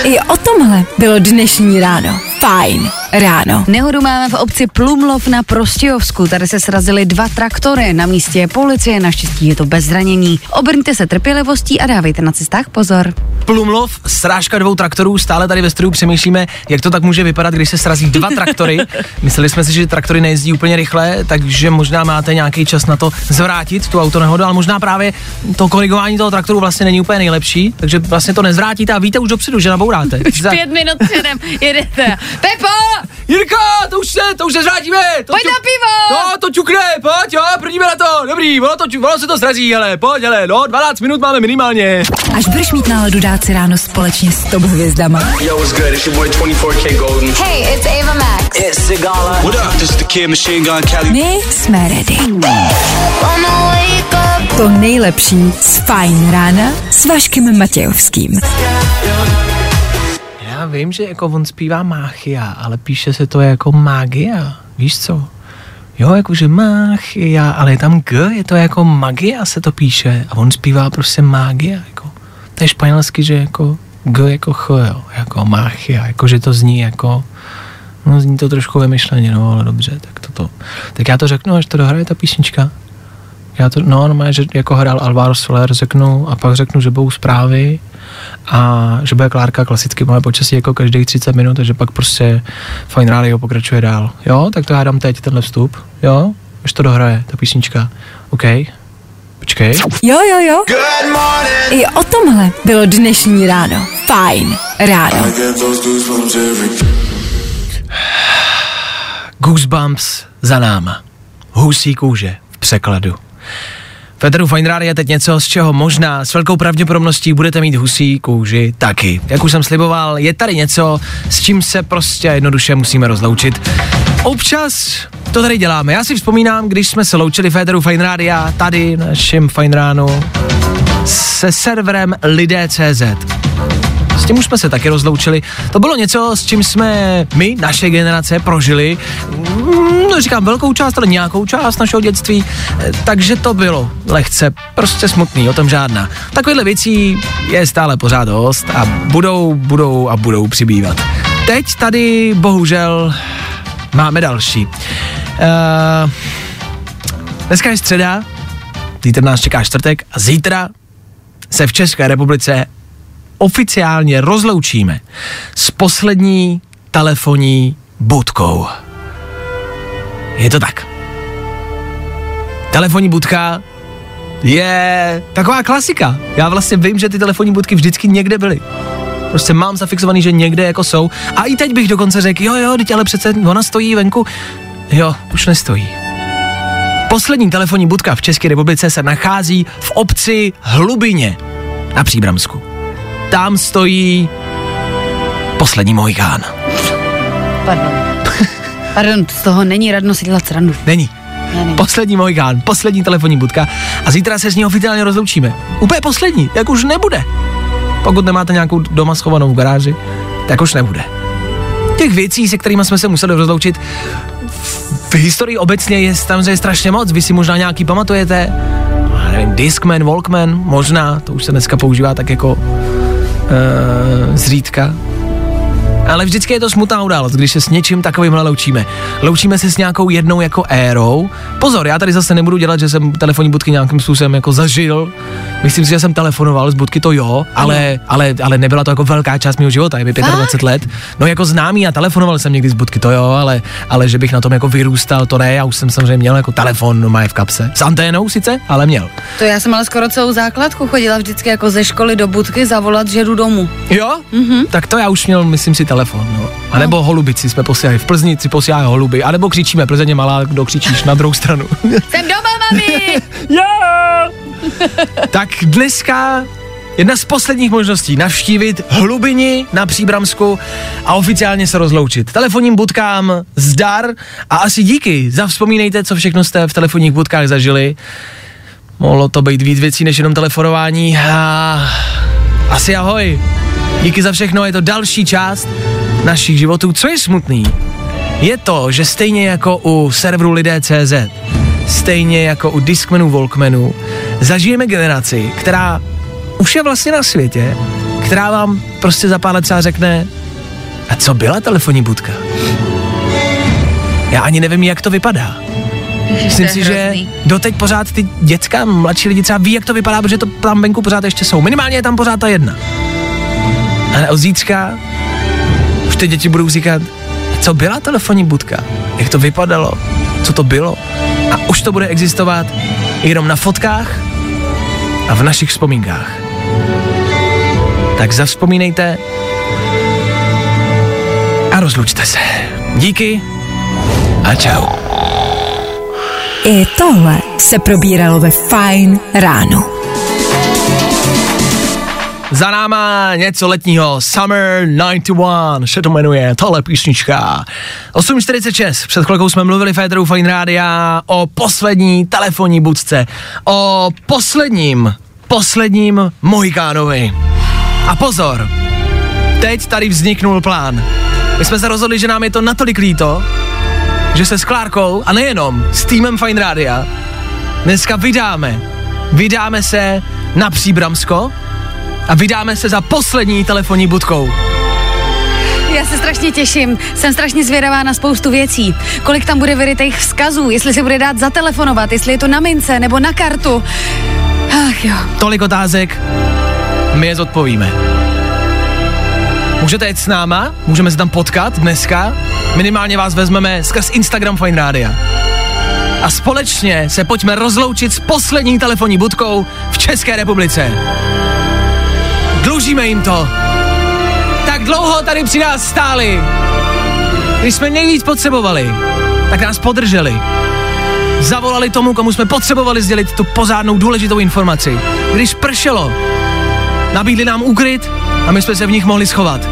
I o tomhle bylo dnešní ráno. Fajn ráno. Nehodu máme v obci Plumlov na Prostějovsku. Tady se srazily dva traktory. Na místě je policie, naštěstí je to bez zranění. Obrňte se trpělivostí a dávejte na cestách pozor. Plumlov, srážka dvou traktorů, stále tady ve studiu přemýšlíme, jak to tak může vypadat, když se srazí dva traktory. Mysleli jsme si, že traktory nejezdí úplně rychle, takže možná máte nějaký čas na to zvrátit tu autonehodu, ale možná právě to korigování toho traktoru vlastně není úplně nejlepší, takže vlastně to nezvrátíte a víte už dopředu, že nabouráte. Už pět minut předem jedete. Pepo! Jirka, to už se, to už se zvrátíme. To Pojď na pivo! No, to čukne, pojď, jo, prdíme na to, dobrý, ono, to, ču- ono se to srazí, ale pojď, ale, no, 12 minut máme minimálně. Až budeš mít náladu dát si ráno společně s top hvězdama. Yo, what's good? It's your boy 24K Golden. Hey, it's Ava Max. It's Sigala. What up? This is the kid Machine Gun Kelly. My jsme ready. To nejlepší z Fajn rána s Vaškem Matějovským. Já vím, že jako on zpívá máchia, ale píše se to jako magia, víš co? Jo, jakože máchia, ale je tam G, je to jako magia se to píše a on zpívá prostě magia, jako. To je španělsky, že jako G jako Ch, jo, jako máchia, jakože to zní jako, no zní to trošku vymyšleně, no, ale dobře, tak toto. Tak já to řeknu, až to dohraje ta písnička. Já to, no, no, že jako hrál Alvaro Soler, řeknu, a pak řeknu, že budou zprávy a že bude Klárka klasicky máme počasí jako každých 30 minut, takže pak prostě Fine Radio pokračuje dál. Jo, tak to já dám teď tenhle vstup, jo, až to dohraje, ta písnička. OK, počkej. Jo, jo, jo. I o tomhle bylo dnešní ráno. Fajn ráno. Goosebumps za náma. Husí kůže v překladu. Fine Radio je teď něco, z čeho možná s velkou pravděpodobností budete mít husí kůži taky. Jak už jsem sliboval, je tady něco, s čím se prostě jednoduše musíme rozloučit. Občas to tady děláme. Já si vzpomínám, když jsme se loučili Federu Fine Radio tady na našem Fine Ránu se serverem lidé.cz. S tím už jsme se taky rozloučili. To bylo něco, s čím jsme my, naše generace, prožili, no říkám velkou část, ale nějakou část našeho dětství, takže to bylo lehce, prostě smutný, o tom žádná. Takovýhle věcí je stále pořád dost a budou, budou a budou přibývat. Teď tady bohužel máme další. Uh, dneska je středa, zítra nás čeká čtvrtek a zítra se v České republice oficiálně rozloučíme s poslední telefonní budkou. Je to tak. Telefonní budka je taková klasika. Já vlastně vím, že ty telefonní budky vždycky někde byly. Prostě mám zafixovaný, že někde jako jsou. A i teď bych dokonce řekl, jo, jo, teď ale přece ona stojí venku. Jo, už nestojí. Poslední telefonní budka v České republice se nachází v obci Hlubině na Příbramsku. Tam stojí poslední Mohikán. Pardon. Pardon, z toho není radno si dělat srandu. Není. Ne, ne. Poslední Mohikán, poslední telefonní budka a zítra se s ní oficiálně rozloučíme. Úplně poslední, jak už nebude. Pokud nemáte nějakou doma schovanou v garáži, tak už nebude. Těch věcí, se kterými jsme se museli rozloučit, v historii obecně je tam je strašně moc. Vy si možná nějaký pamatujete, nevím, Discman, Walkman, možná, to už se dneska používá tak jako uh, zřídka. Ale vždycky je to smutná událost, když se s něčím takovýmhle loučíme. Loučíme se s nějakou jednou jako érou. Pozor, já tady zase nebudu dělat, že jsem telefonní budky nějakým způsobem jako zažil. Myslím si, že jsem telefonoval z budky, to jo, ale, ale, ale nebyla to jako velká část mého života, je mi 25 let. No jako známý a telefonoval jsem někdy z budky, to jo, ale, ale že bych na tom jako vyrůstal, to ne, já už jsem samozřejmě měl jako telefon no, má v kapse. S anténou sice, ale měl. To já jsem ale skoro celou základku chodila vždycky jako ze školy do budky zavolat, že jdu domů. Jo? Mm-hmm. Tak to já už měl, myslím si, telefon. No. A nebo holubici jsme posílali. V Plzni si posílají holuby. A nebo křičíme, Plzeň je malá, kdo křičíš na druhou stranu. Jsem doma, mami! tak dneska jedna z posledních možností navštívit hlubini na Příbramsku a oficiálně se rozloučit. Telefonním budkám zdar a asi díky. Zavzpomínejte, co všechno jste v telefonních budkách zažili. Mohlo to být víc věcí než jenom telefonování. A asi ahoj. Díky za všechno, je to další část našich životů. Co je smutný, je to, že stejně jako u serveru lidé.cz, stejně jako u Discmanů, Walkmanů, zažijeme generaci, která už je vlastně na světě, která vám prostě za pár let třeba řekne A co byla telefonní budka? Já ani nevím, jak to vypadá. Myslím si, že doteď pořád ty děcka, mladší lidi třeba ví, jak to vypadá, protože to tam venku pořád ještě jsou. Minimálně je tam pořád ta jedna. Ale od zítřka už ty děti budou říkat, co byla telefonní budka, jak to vypadalo, co to bylo. A už to bude existovat jenom na fotkách a v našich vzpomínkách. Tak zavzpomínejte a rozlučte se. Díky a čau. I tohle se probíralo ve Fine ráno. Za náma něco letního, Summer 91, se to jmenuje, tohle písnička. 8.46, před chvilkou jsme mluvili Féteru Fine Rádia o poslední telefonní budce, o posledním, posledním Mohikánovi. A pozor, teď tady vzniknul plán. My jsme se rozhodli, že nám je to natolik líto, že se s Klárkou, a nejenom, s týmem Fine Rádia, dneska vydáme. Vydáme se na Příbramsko a vydáme se za poslední telefonní budkou. Já se strašně těším, jsem strašně zvědavá na spoustu věcí. Kolik tam bude vyrytých vzkazů, jestli se bude dát zatelefonovat, jestli je to na mince nebo na kartu. Ach jo. Tolik otázek, my je zodpovíme. Můžete jít s náma, můžeme se tam potkat dneska, minimálně vás vezmeme skrz Instagram Fine Rádia. A společně se pojďme rozloučit s poslední telefonní budkou v České republice. Dlužíme jim to. Tak dlouho tady při nás stáli. Když jsme nejvíc potřebovali, tak nás podrželi. Zavolali tomu, komu jsme potřebovali sdělit tu pozádnou důležitou informaci. Když pršelo, nabídli nám úkryt a my jsme se v nich mohli schovat.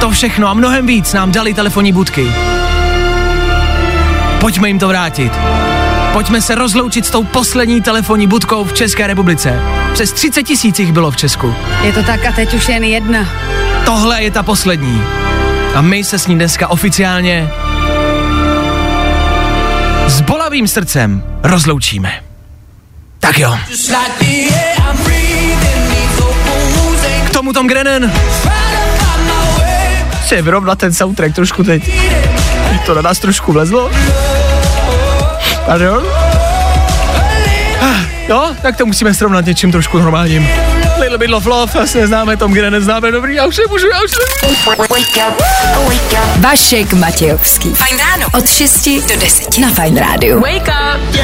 To všechno a mnohem víc nám dali telefonní budky. Pojďme jim to vrátit. Pojďme se rozloučit s tou poslední telefonní budkou v České republice. Přes 30 tisíc jich bylo v Česku. Je to tak a teď už jen jedna. Tohle je ta poslední. A my se s ní dneska oficiálně s bolavým srdcem rozloučíme. Tak jo. K tomu Tom Grennan si vyrovnat ten soundtrack trošku teď. To na nás trošku vlezlo. Pardon? Ah, Jo, tak to musíme srovnat něčím trošku normálním. Little bit of love, asi neznáme Tom Grennan, známe dobrý, já už nemůžu, já už nemůžu. Vašek Matějovský. Fajn ráno. Od 6 do 10 na Fajn rádiu. Wake up.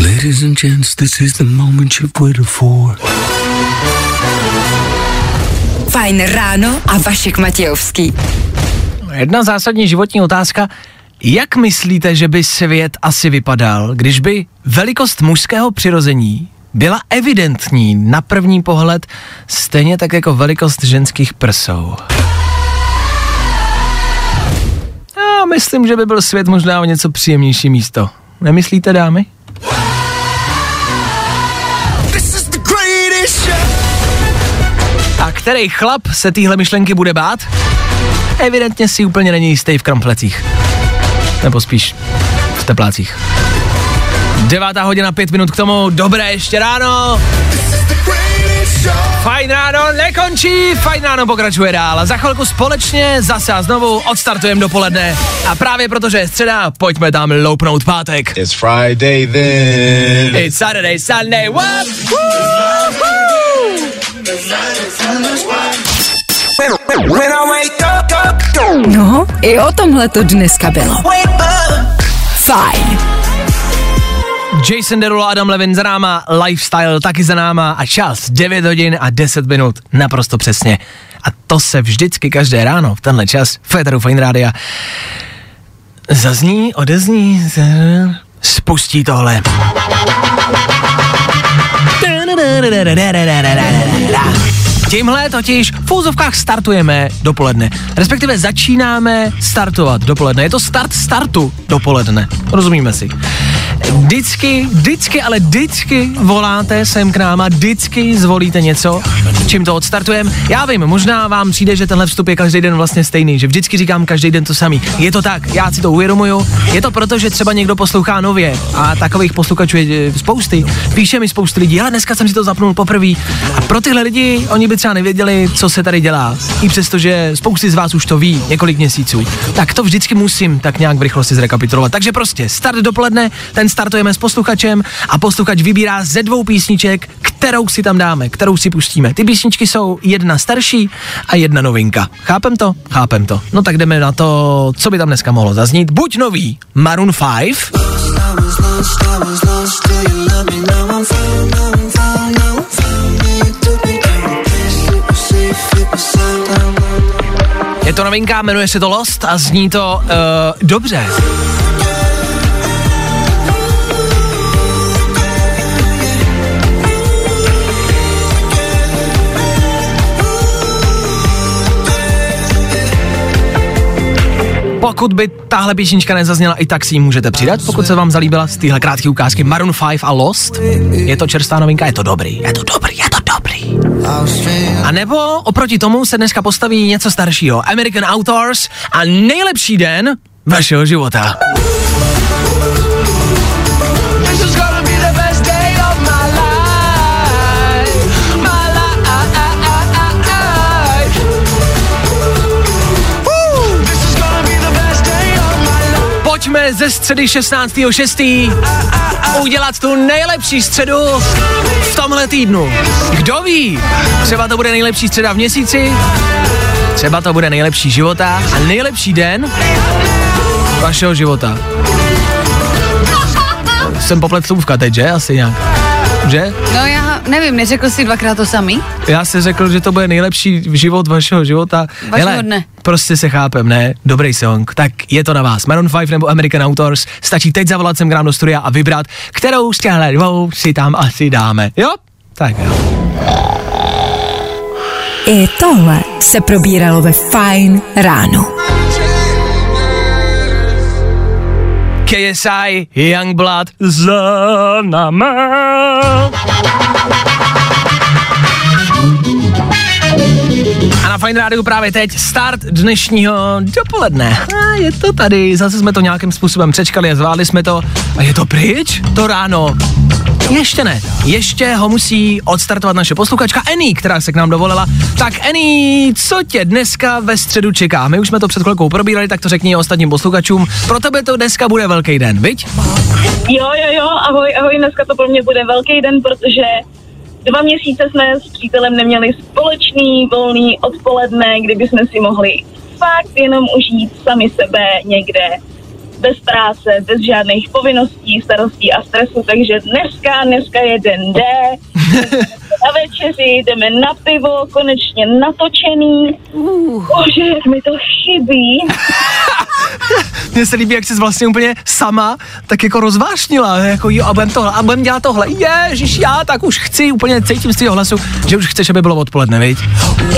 Ladies and gents, this is the moment you've waited for. Fajn ráno a Vašek Matějovský. Jedna zásadní životní otázka. Jak myslíte, že by svět asi vypadal, když by velikost mužského přirození byla evidentní na první pohled, stejně tak jako velikost ženských prsou? Já myslím, že by byl svět možná o něco příjemnější místo. Nemyslíte, dámy? A který chlap se téhle myšlenky bude bát? Evidentně si úplně není jistý v kramplecích. Nebo spíš v teplácích. Devátá hodina, pět minut k tomu. Dobré ještě ráno. Fajn ráno nekončí, fajn ráno pokračuje dál. Za chvilku společně zase a znovu odstartujeme dopoledne. A právě protože je středa, pojďme tam loupnout pátek. It's Friday then. It's Saturday, Sunday, what? Woo, woo. No, i o tomhle to dneska bylo. Fajn. Jason Derulo, Adam Levin za náma, Lifestyle taky za náma a čas 9 hodin a 10 minut, naprosto přesně. A to se vždycky každé ráno v tenhle čas v Féteru Fine Rádia zazní, odezní, spustí tohle. Tímhle totiž v úzovkách startujeme dopoledne. Respektive začínáme startovat dopoledne. Je to start startu dopoledne. Rozumíme si. Vždycky, vždycky, ale vždycky voláte sem k nám a vždycky zvolíte něco, čím to odstartujeme. Já vím, možná vám přijde, že tenhle vstup je každý den vlastně stejný, že vždycky říkám každý den to samý. Je to tak, já si to uvědomuju. Je to proto, že třeba někdo poslouchá nově a takových posluchačů je eh, spousty. Píše mi spousty lidí, ale dneska jsem si to zapnul poprvé. A pro tyhle lidi, oni by třeba nevěděli, co se tady dělá, i přesto, že spousty z vás už to ví několik měsíců, tak to vždycky musím tak nějak v rychlosti zrekapitulovat. Takže prostě start dopoledne, ten startujeme s posluchačem a posluchač vybírá ze dvou písniček, kterou si tam dáme, kterou si pustíme. Ty písničky jsou jedna starší a jedna novinka. Chápem to? Chápem to. No tak jdeme na to, co by tam dneska mohlo zaznít. Buď nový Maroon 5, Je to novinka, jmenuje se to Lost a zní to uh, dobře. Pokud by tahle písnička nezazněla, i tak si ji můžete přidat, pokud se vám zalíbila z téhle krátké ukázky Maroon 5 a Lost. Je to čerstvá novinka, je to dobrý, je to dobrý, je to. A nebo oproti tomu se dneska postaví něco staršího. American Outdoors a nejlepší den vašeho života. Pojďme ze středy 16.6. udělat tu nejlepší středu v tomhle týdnu. Kdo ví? Třeba to bude nejlepší středa v měsíci, třeba to bude nejlepší života a nejlepší den vašeho života. Jsem poplet slůvka teď, že? Asi nějak. Že? No já nevím, neřekl jsi dvakrát to samý? Já si řekl, že to bude nejlepší život vašeho života. Vašeho dne. prostě se chápem, ne? Dobrý song. Tak je to na vás. Maroon 5 nebo American Outdoors. Stačí teď zavolat sem k nám do studia a vybrat, kterou z těchto dvou si tam asi dáme. Jo? Tak jo. I tohle se probíralo ve Fine ráno. KSI, Youngblood, za náma. A na Fine Rádiu právě teď start dnešního dopoledne. A je to tady, zase jsme to nějakým způsobem přečkali a zvládli jsme to. A je to pryč? To ráno. Ještě ne. Ještě ho musí odstartovat naše posluchačka Eny, která se k nám dovolila. Tak Eny, co tě dneska ve středu čeká? My už jsme to před chvilkou probírali, tak to řekni ostatním posluchačům. Pro tebe to dneska bude velký den, viď? Jo, jo, jo, ahoj, ahoj, dneska to pro mě bude velký den, protože dva měsíce jsme s přítelem neměli společný volný odpoledne, kdyby jsme si mohli fakt jenom užít sami sebe někde bez práce, bez žádných povinností, starostí a stresu, takže dneska, dneska je den D, na večeři, jdeme na pivo, konečně natočený. Bože, jak mi to chybí. Mně se líbí, jak jsi vlastně úplně sama tak jako rozvášnila, jako jo, a budem tohle, a budem dělat tohle. Ježiš, já tak už chci, úplně cítím z tvého hlasu, že už chceš, aby bylo odpoledne, viď?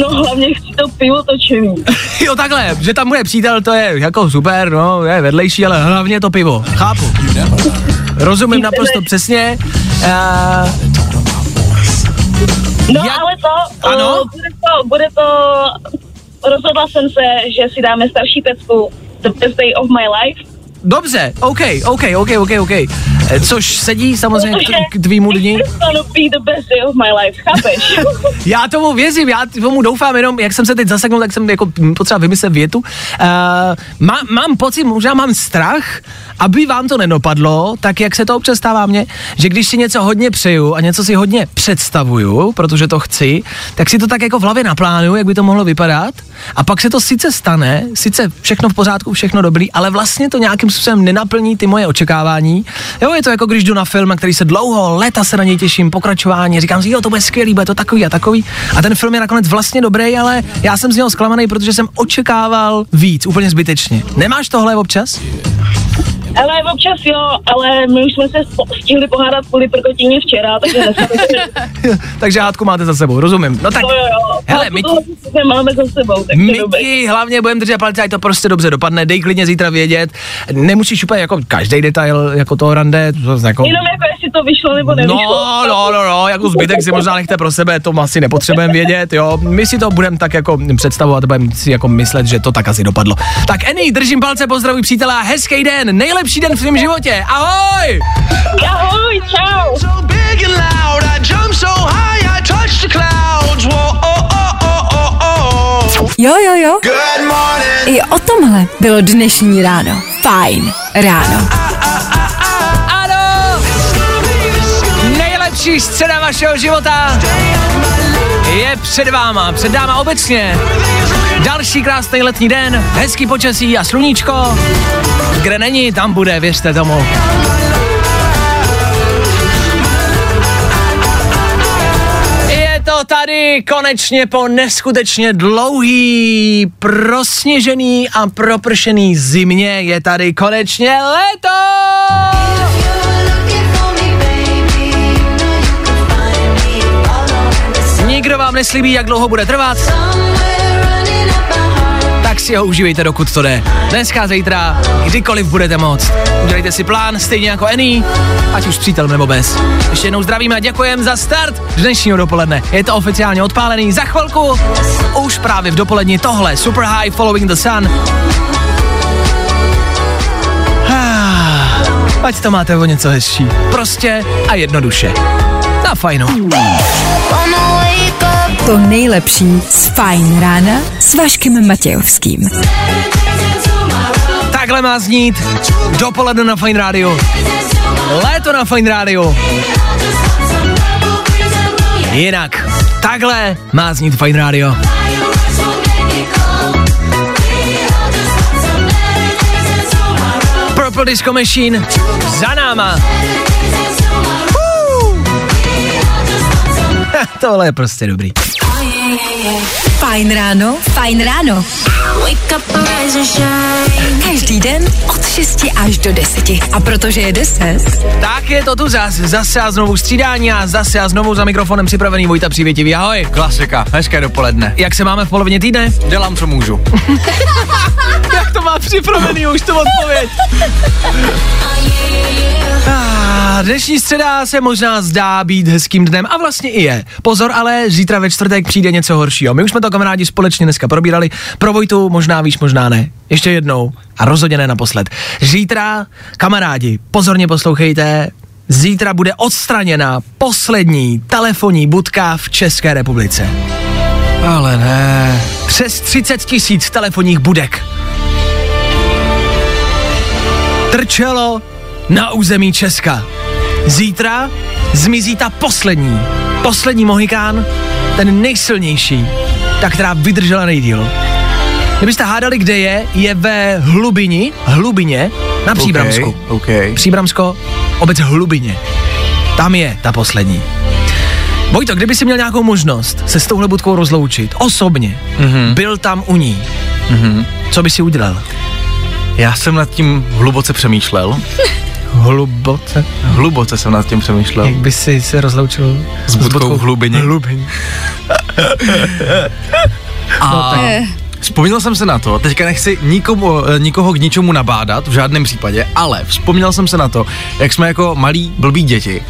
No hlavně chci to pivo točený. Jo, takhle, že tam bude přítel, to je jako super, no, je vedlejší, ale hlavně to pivo, chápu. Rozumím naprosto přesně. Uh, No ale to, Ano? uh, bude to, bude to, rozhodla jsem se, že si dáme starší pecku The Best Day of My Life. Dobře, OK, OK, OK, OK, OK. Eh, Což sedí samozřejmě k, k tvýmu dni. Chápeš? Já tomu věřím, já tomu doufám, jenom jak jsem se teď zaseknul, tak jsem jako potřeba vymyslet větu. Uh, má, mám pocit, možná mám strach, aby vám to nedopadlo, tak jak se to občas stává mně, že když si něco hodně přeju a něco si hodně představuju, protože to chci, tak si to tak jako v hlavě naplánuju, jak by to mohlo vypadat a pak se to sice stane, sice všechno v pořádku, všechno dobrý, ale vlastně to nějakým způsobem nenaplní ty moje očekávání. Jo, je to jako když jdu na film, na který se dlouho, léta se na něj těším, pokračování, říkám si, jo, to bude skvělý, bude to takový a takový. A ten film je nakonec vlastně dobrý, ale já jsem z něho zklamaný, protože jsem očekával víc, úplně zbytečně. Nemáš tohle občas? Ale občas jo, ale my už jsme se stihli pohádat kvůli prkotině včera, takže Takže hádku máte za sebou, rozumím. No tak, Jo, jo, jo. hele, my, sice máme za sebou, takže my ti hlavně budeme držet palce, ať to prostě dobře dopadne, dej klidně zítra vědět. Nemusíš úplně jako každý detail jako toho rande, to jako, Jenom jako jestli to vyšlo nebo nevyšlo. No, no, no, no, jako zbytek si možná nechte pro sebe, to asi nepotřebujeme vědět, jo. My si to budeme tak jako představovat, budeme si jako myslet, že to tak asi dopadlo. Tak Eny, držím palce, pozdravuj přítela, hezký den, nejlepší den v tvém životě, ahoj! Ahoj, čau! Jo, jo, jo. I o tomhle bylo dnešní ráno. Fajn ráno. Nejlepší scéna vašeho života je před váma, před náma obecně. Další krásný letní den, hezký počasí a sluníčko. Kde není, tam bude, věřte tomu. Je to tady konečně po neskutečně dlouhý, prosněžený a propršený zimě je tady konečně léto! Nikdo vám neslíbí, jak dlouho bude trvat, tak si ho užívejte, dokud to jde. Dneska, zítra, kdykoliv budete moct. Udělejte si plán, stejně jako Eny, ať už s přítelem nebo bez. Ještě jednou zdravíme a děkujeme za start dnešního dopoledne. Je to oficiálně odpálený za chvilku. Už právě v dopoledni tohle Super High Following the Sun. Ah, Ať to máte o něco hezčí. Prostě a jednoduše. Na fajnu. To nejlepší z Fajn rána s Vaškem Matějovským. Takhle má znít dopoledne na Fine Radio. Léto na Fine Radio. Jinak, takhle má znít Fine Radio. Purple Disco Machine za náma. Tohle je prostě dobrý. Fajn ráno, fajn ráno. Každý den od 6 až do 10. A protože je 10, Tak je to tu zase, zase a znovu střídání a zase a znovu za mikrofonem připravený Vojta Přívětivý. Ahoj. Klasika, hezké dopoledne. Jak se máme v polovině týdne? Dělám, co můžu. Jak to má připravený už to odpověď? Dnešní středa se možná zdá být hezkým dnem a vlastně i je. Pozor, ale zítra ve čtvrtek přijde něco horšího. My už jsme to kamarádi společně dneska probírali. Pro Vojtu možná víš, možná ne. Ještě jednou a rozhodně ne naposled. Zítra, kamarádi, pozorně poslouchejte, zítra bude odstraněna poslední telefonní budka v České republice. Ale ne. Přes 30 tisíc telefonních budek trčelo na území Česka. Zítra zmizí ta poslední, poslední mohikán, ten nejsilnější, ta, která vydržela nejdíl. Kdybyste hádali, kde je, je ve Hlubini, Hlubině, na Příbramsku. OK. Příbramsko, obec Hlubině. Tam je ta poslední. Vojto, kdyby si měl nějakou možnost se s touhle budkou rozloučit, osobně, Mhm. byl tam u ní, Mhm. co by si udělal? Já jsem nad tím hluboce přemýšlel. Hluboce? Hluboce jsem nad tím přemýšlel. Jak by si se rozloučil S budkou v hlubině. Hlubině. A Eh. Vzpomněl jsem se na to, teďka nechci nikomu, eh, nikoho k ničemu nabádat, v žádném případě, ale vzpomněl jsem se na to, jak jsme jako malí blbí děti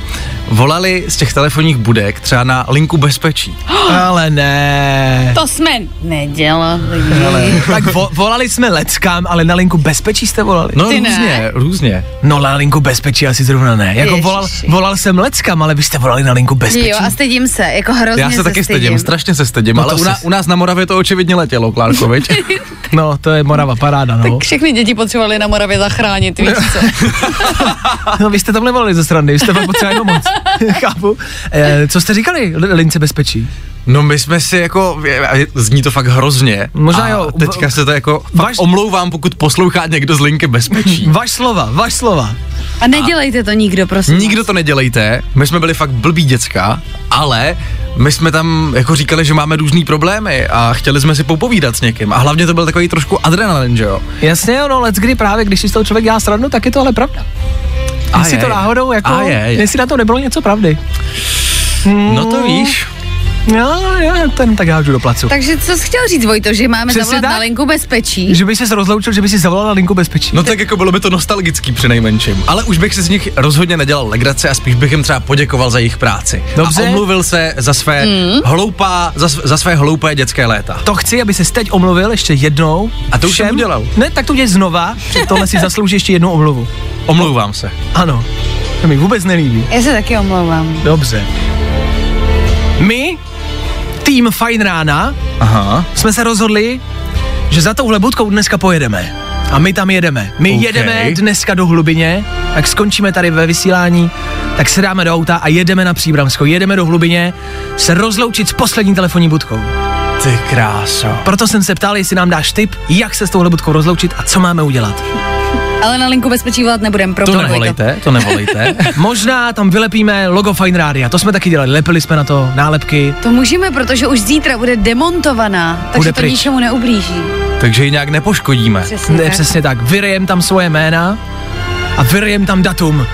volali z těch telefonních budek třeba na linku bezpečí. Ale ne. To jsme nedělali. Tak vo, volali jsme leckám, ale na linku bezpečí jste volali? No Ty ne. různě, různě. No na linku bezpečí asi zrovna ne. Jako volal, Ježiši. volal jsem leckám, ale vy jste volali na linku bezpečí. Jo, a stydím se, jako hrozně Já se taky stydím, stydím. strašně se stydím, No ale u, se- na, u nás na Moravě to očividně letělo, Klárko, viď? No, to je Morava paráda, no. Všechny děti potřebovali na Moravě zachránit, víš co? no vy jste tam nevolali ze strany, vy jste tam potřebovali pomoc. Chápu. E, co jste říkali li- lince bezpečí? No my jsme si jako, zní to fakt hrozně. Možná a jo, teďka se to jako, fakt Vaš- omlouvám, pokud poslouchá někdo z linky bezpečí. Vaš slova, vaš slova. A nedělejte to nikdo, prosím. Nikdo to nedělejte, my jsme byli fakt blbý děcka, ale my jsme tam jako říkali, že máme různý problémy a chtěli jsme si popovídat s někým a hlavně to byl takový trošku adrenalin, že jo? Jasně, jo, no, let's kdy právě, když si z toho člověk dělá srandu, tak je to ale pravda. A Jestli je, to náhodou, jako, A je, je. jestli na to nebylo něco pravdy. No to víš. Jo, já ten tak hážu do placu. Takže co jsi chtěl říct, Vojto, že máme Přesně zavolat tak. na linku bezpečí? Že by se rozloučil, že by si zavolal na linku bezpečí. No tak jako bylo by to nostalgický při nejmenším, ale už bych si z nich rozhodně nedělal legraci a spíš bych jim třeba poděkoval za jejich práci. Dobře. A omluvil se za své Hmm. hloupá, za, za své hloupé dětské léta. To chci, aby se teď omluvil ještě jednou. A to už jsem udělal. Ne, tak to udělej znova, že tohle si zaslouží ještě jednou omluvu. Omlouvám se. Ano, to mi vůbec nelíbí. Já se taky omlouvám. Dobře. My, tým Fine Rána Aha. jsme se rozhodli, že za touhle budkou dneska pojedeme. A my tam jedeme. My OK. jedeme dneska do hlubině, tak skončíme tady ve vysílání, tak se dáme do auta a jedeme na Příbramsko. Jedeme do hlubině se rozloučit s poslední telefonní budkou. Ty kráso. Proto jsem se ptal, jestli nám dáš tip, jak se s touhle budkou rozloučit a co máme udělat. Ale na linku bezpečí volat nebudem, pro To nevolejte, to nevolejte. Možná tam vylepíme logo Fine Rádia, to jsme taky dělali, lepili jsme na to nálepky. To můžeme, protože už zítra bude demontovaná, takže Bude to pryč. ničemu neublíží. Takže ji nějak nepoškodíme. Přesně Ne, tak. přesně tak, vyrejem tam svoje jména a vyrejem tam datum.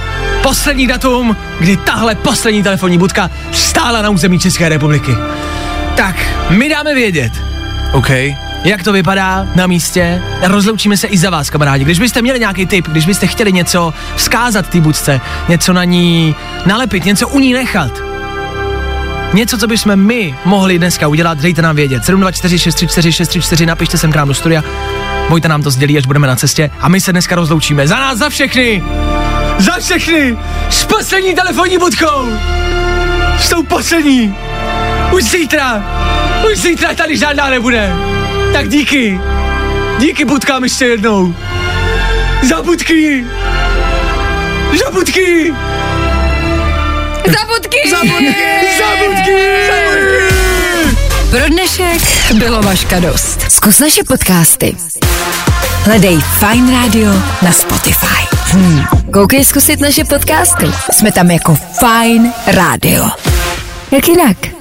Poslední datum, kdy tahle poslední telefonní budka stála na území České republiky. Tak, my dáme vědět, OK. Jak to vypadá na místě. Rozloučíme se i za vás, kamarádi. Když byste měli nějaký tip, když byste chtěli něco vzkázat té budce, něco na ní nalepit, něco u ní nechat, Něco, co bychom my mohli dneska udělat, dejte nám vědět. 724 634 634, napište sem k nám do studia. Vojta nám to sdělí, až budeme na cestě. A my se dneska rozloučíme. Za nás, za všechny! Za všechny! S poslední telefonní budkou! S tou poslední! Už zítra! Už zítra tady žádná nebude! Tak díky! Díky budkám ještě jednou! Za budky! Za budky! Zabudky! Zabudky! Zabudky! Zabudky! Pro dnešek bylo Vaška dost. Zkus naše podcasty. Hledej Fine Radio na Spotify. Hmm. Koukej zkusit naše podcasty. Jsme tam jako Fine Radio. Jak jinak?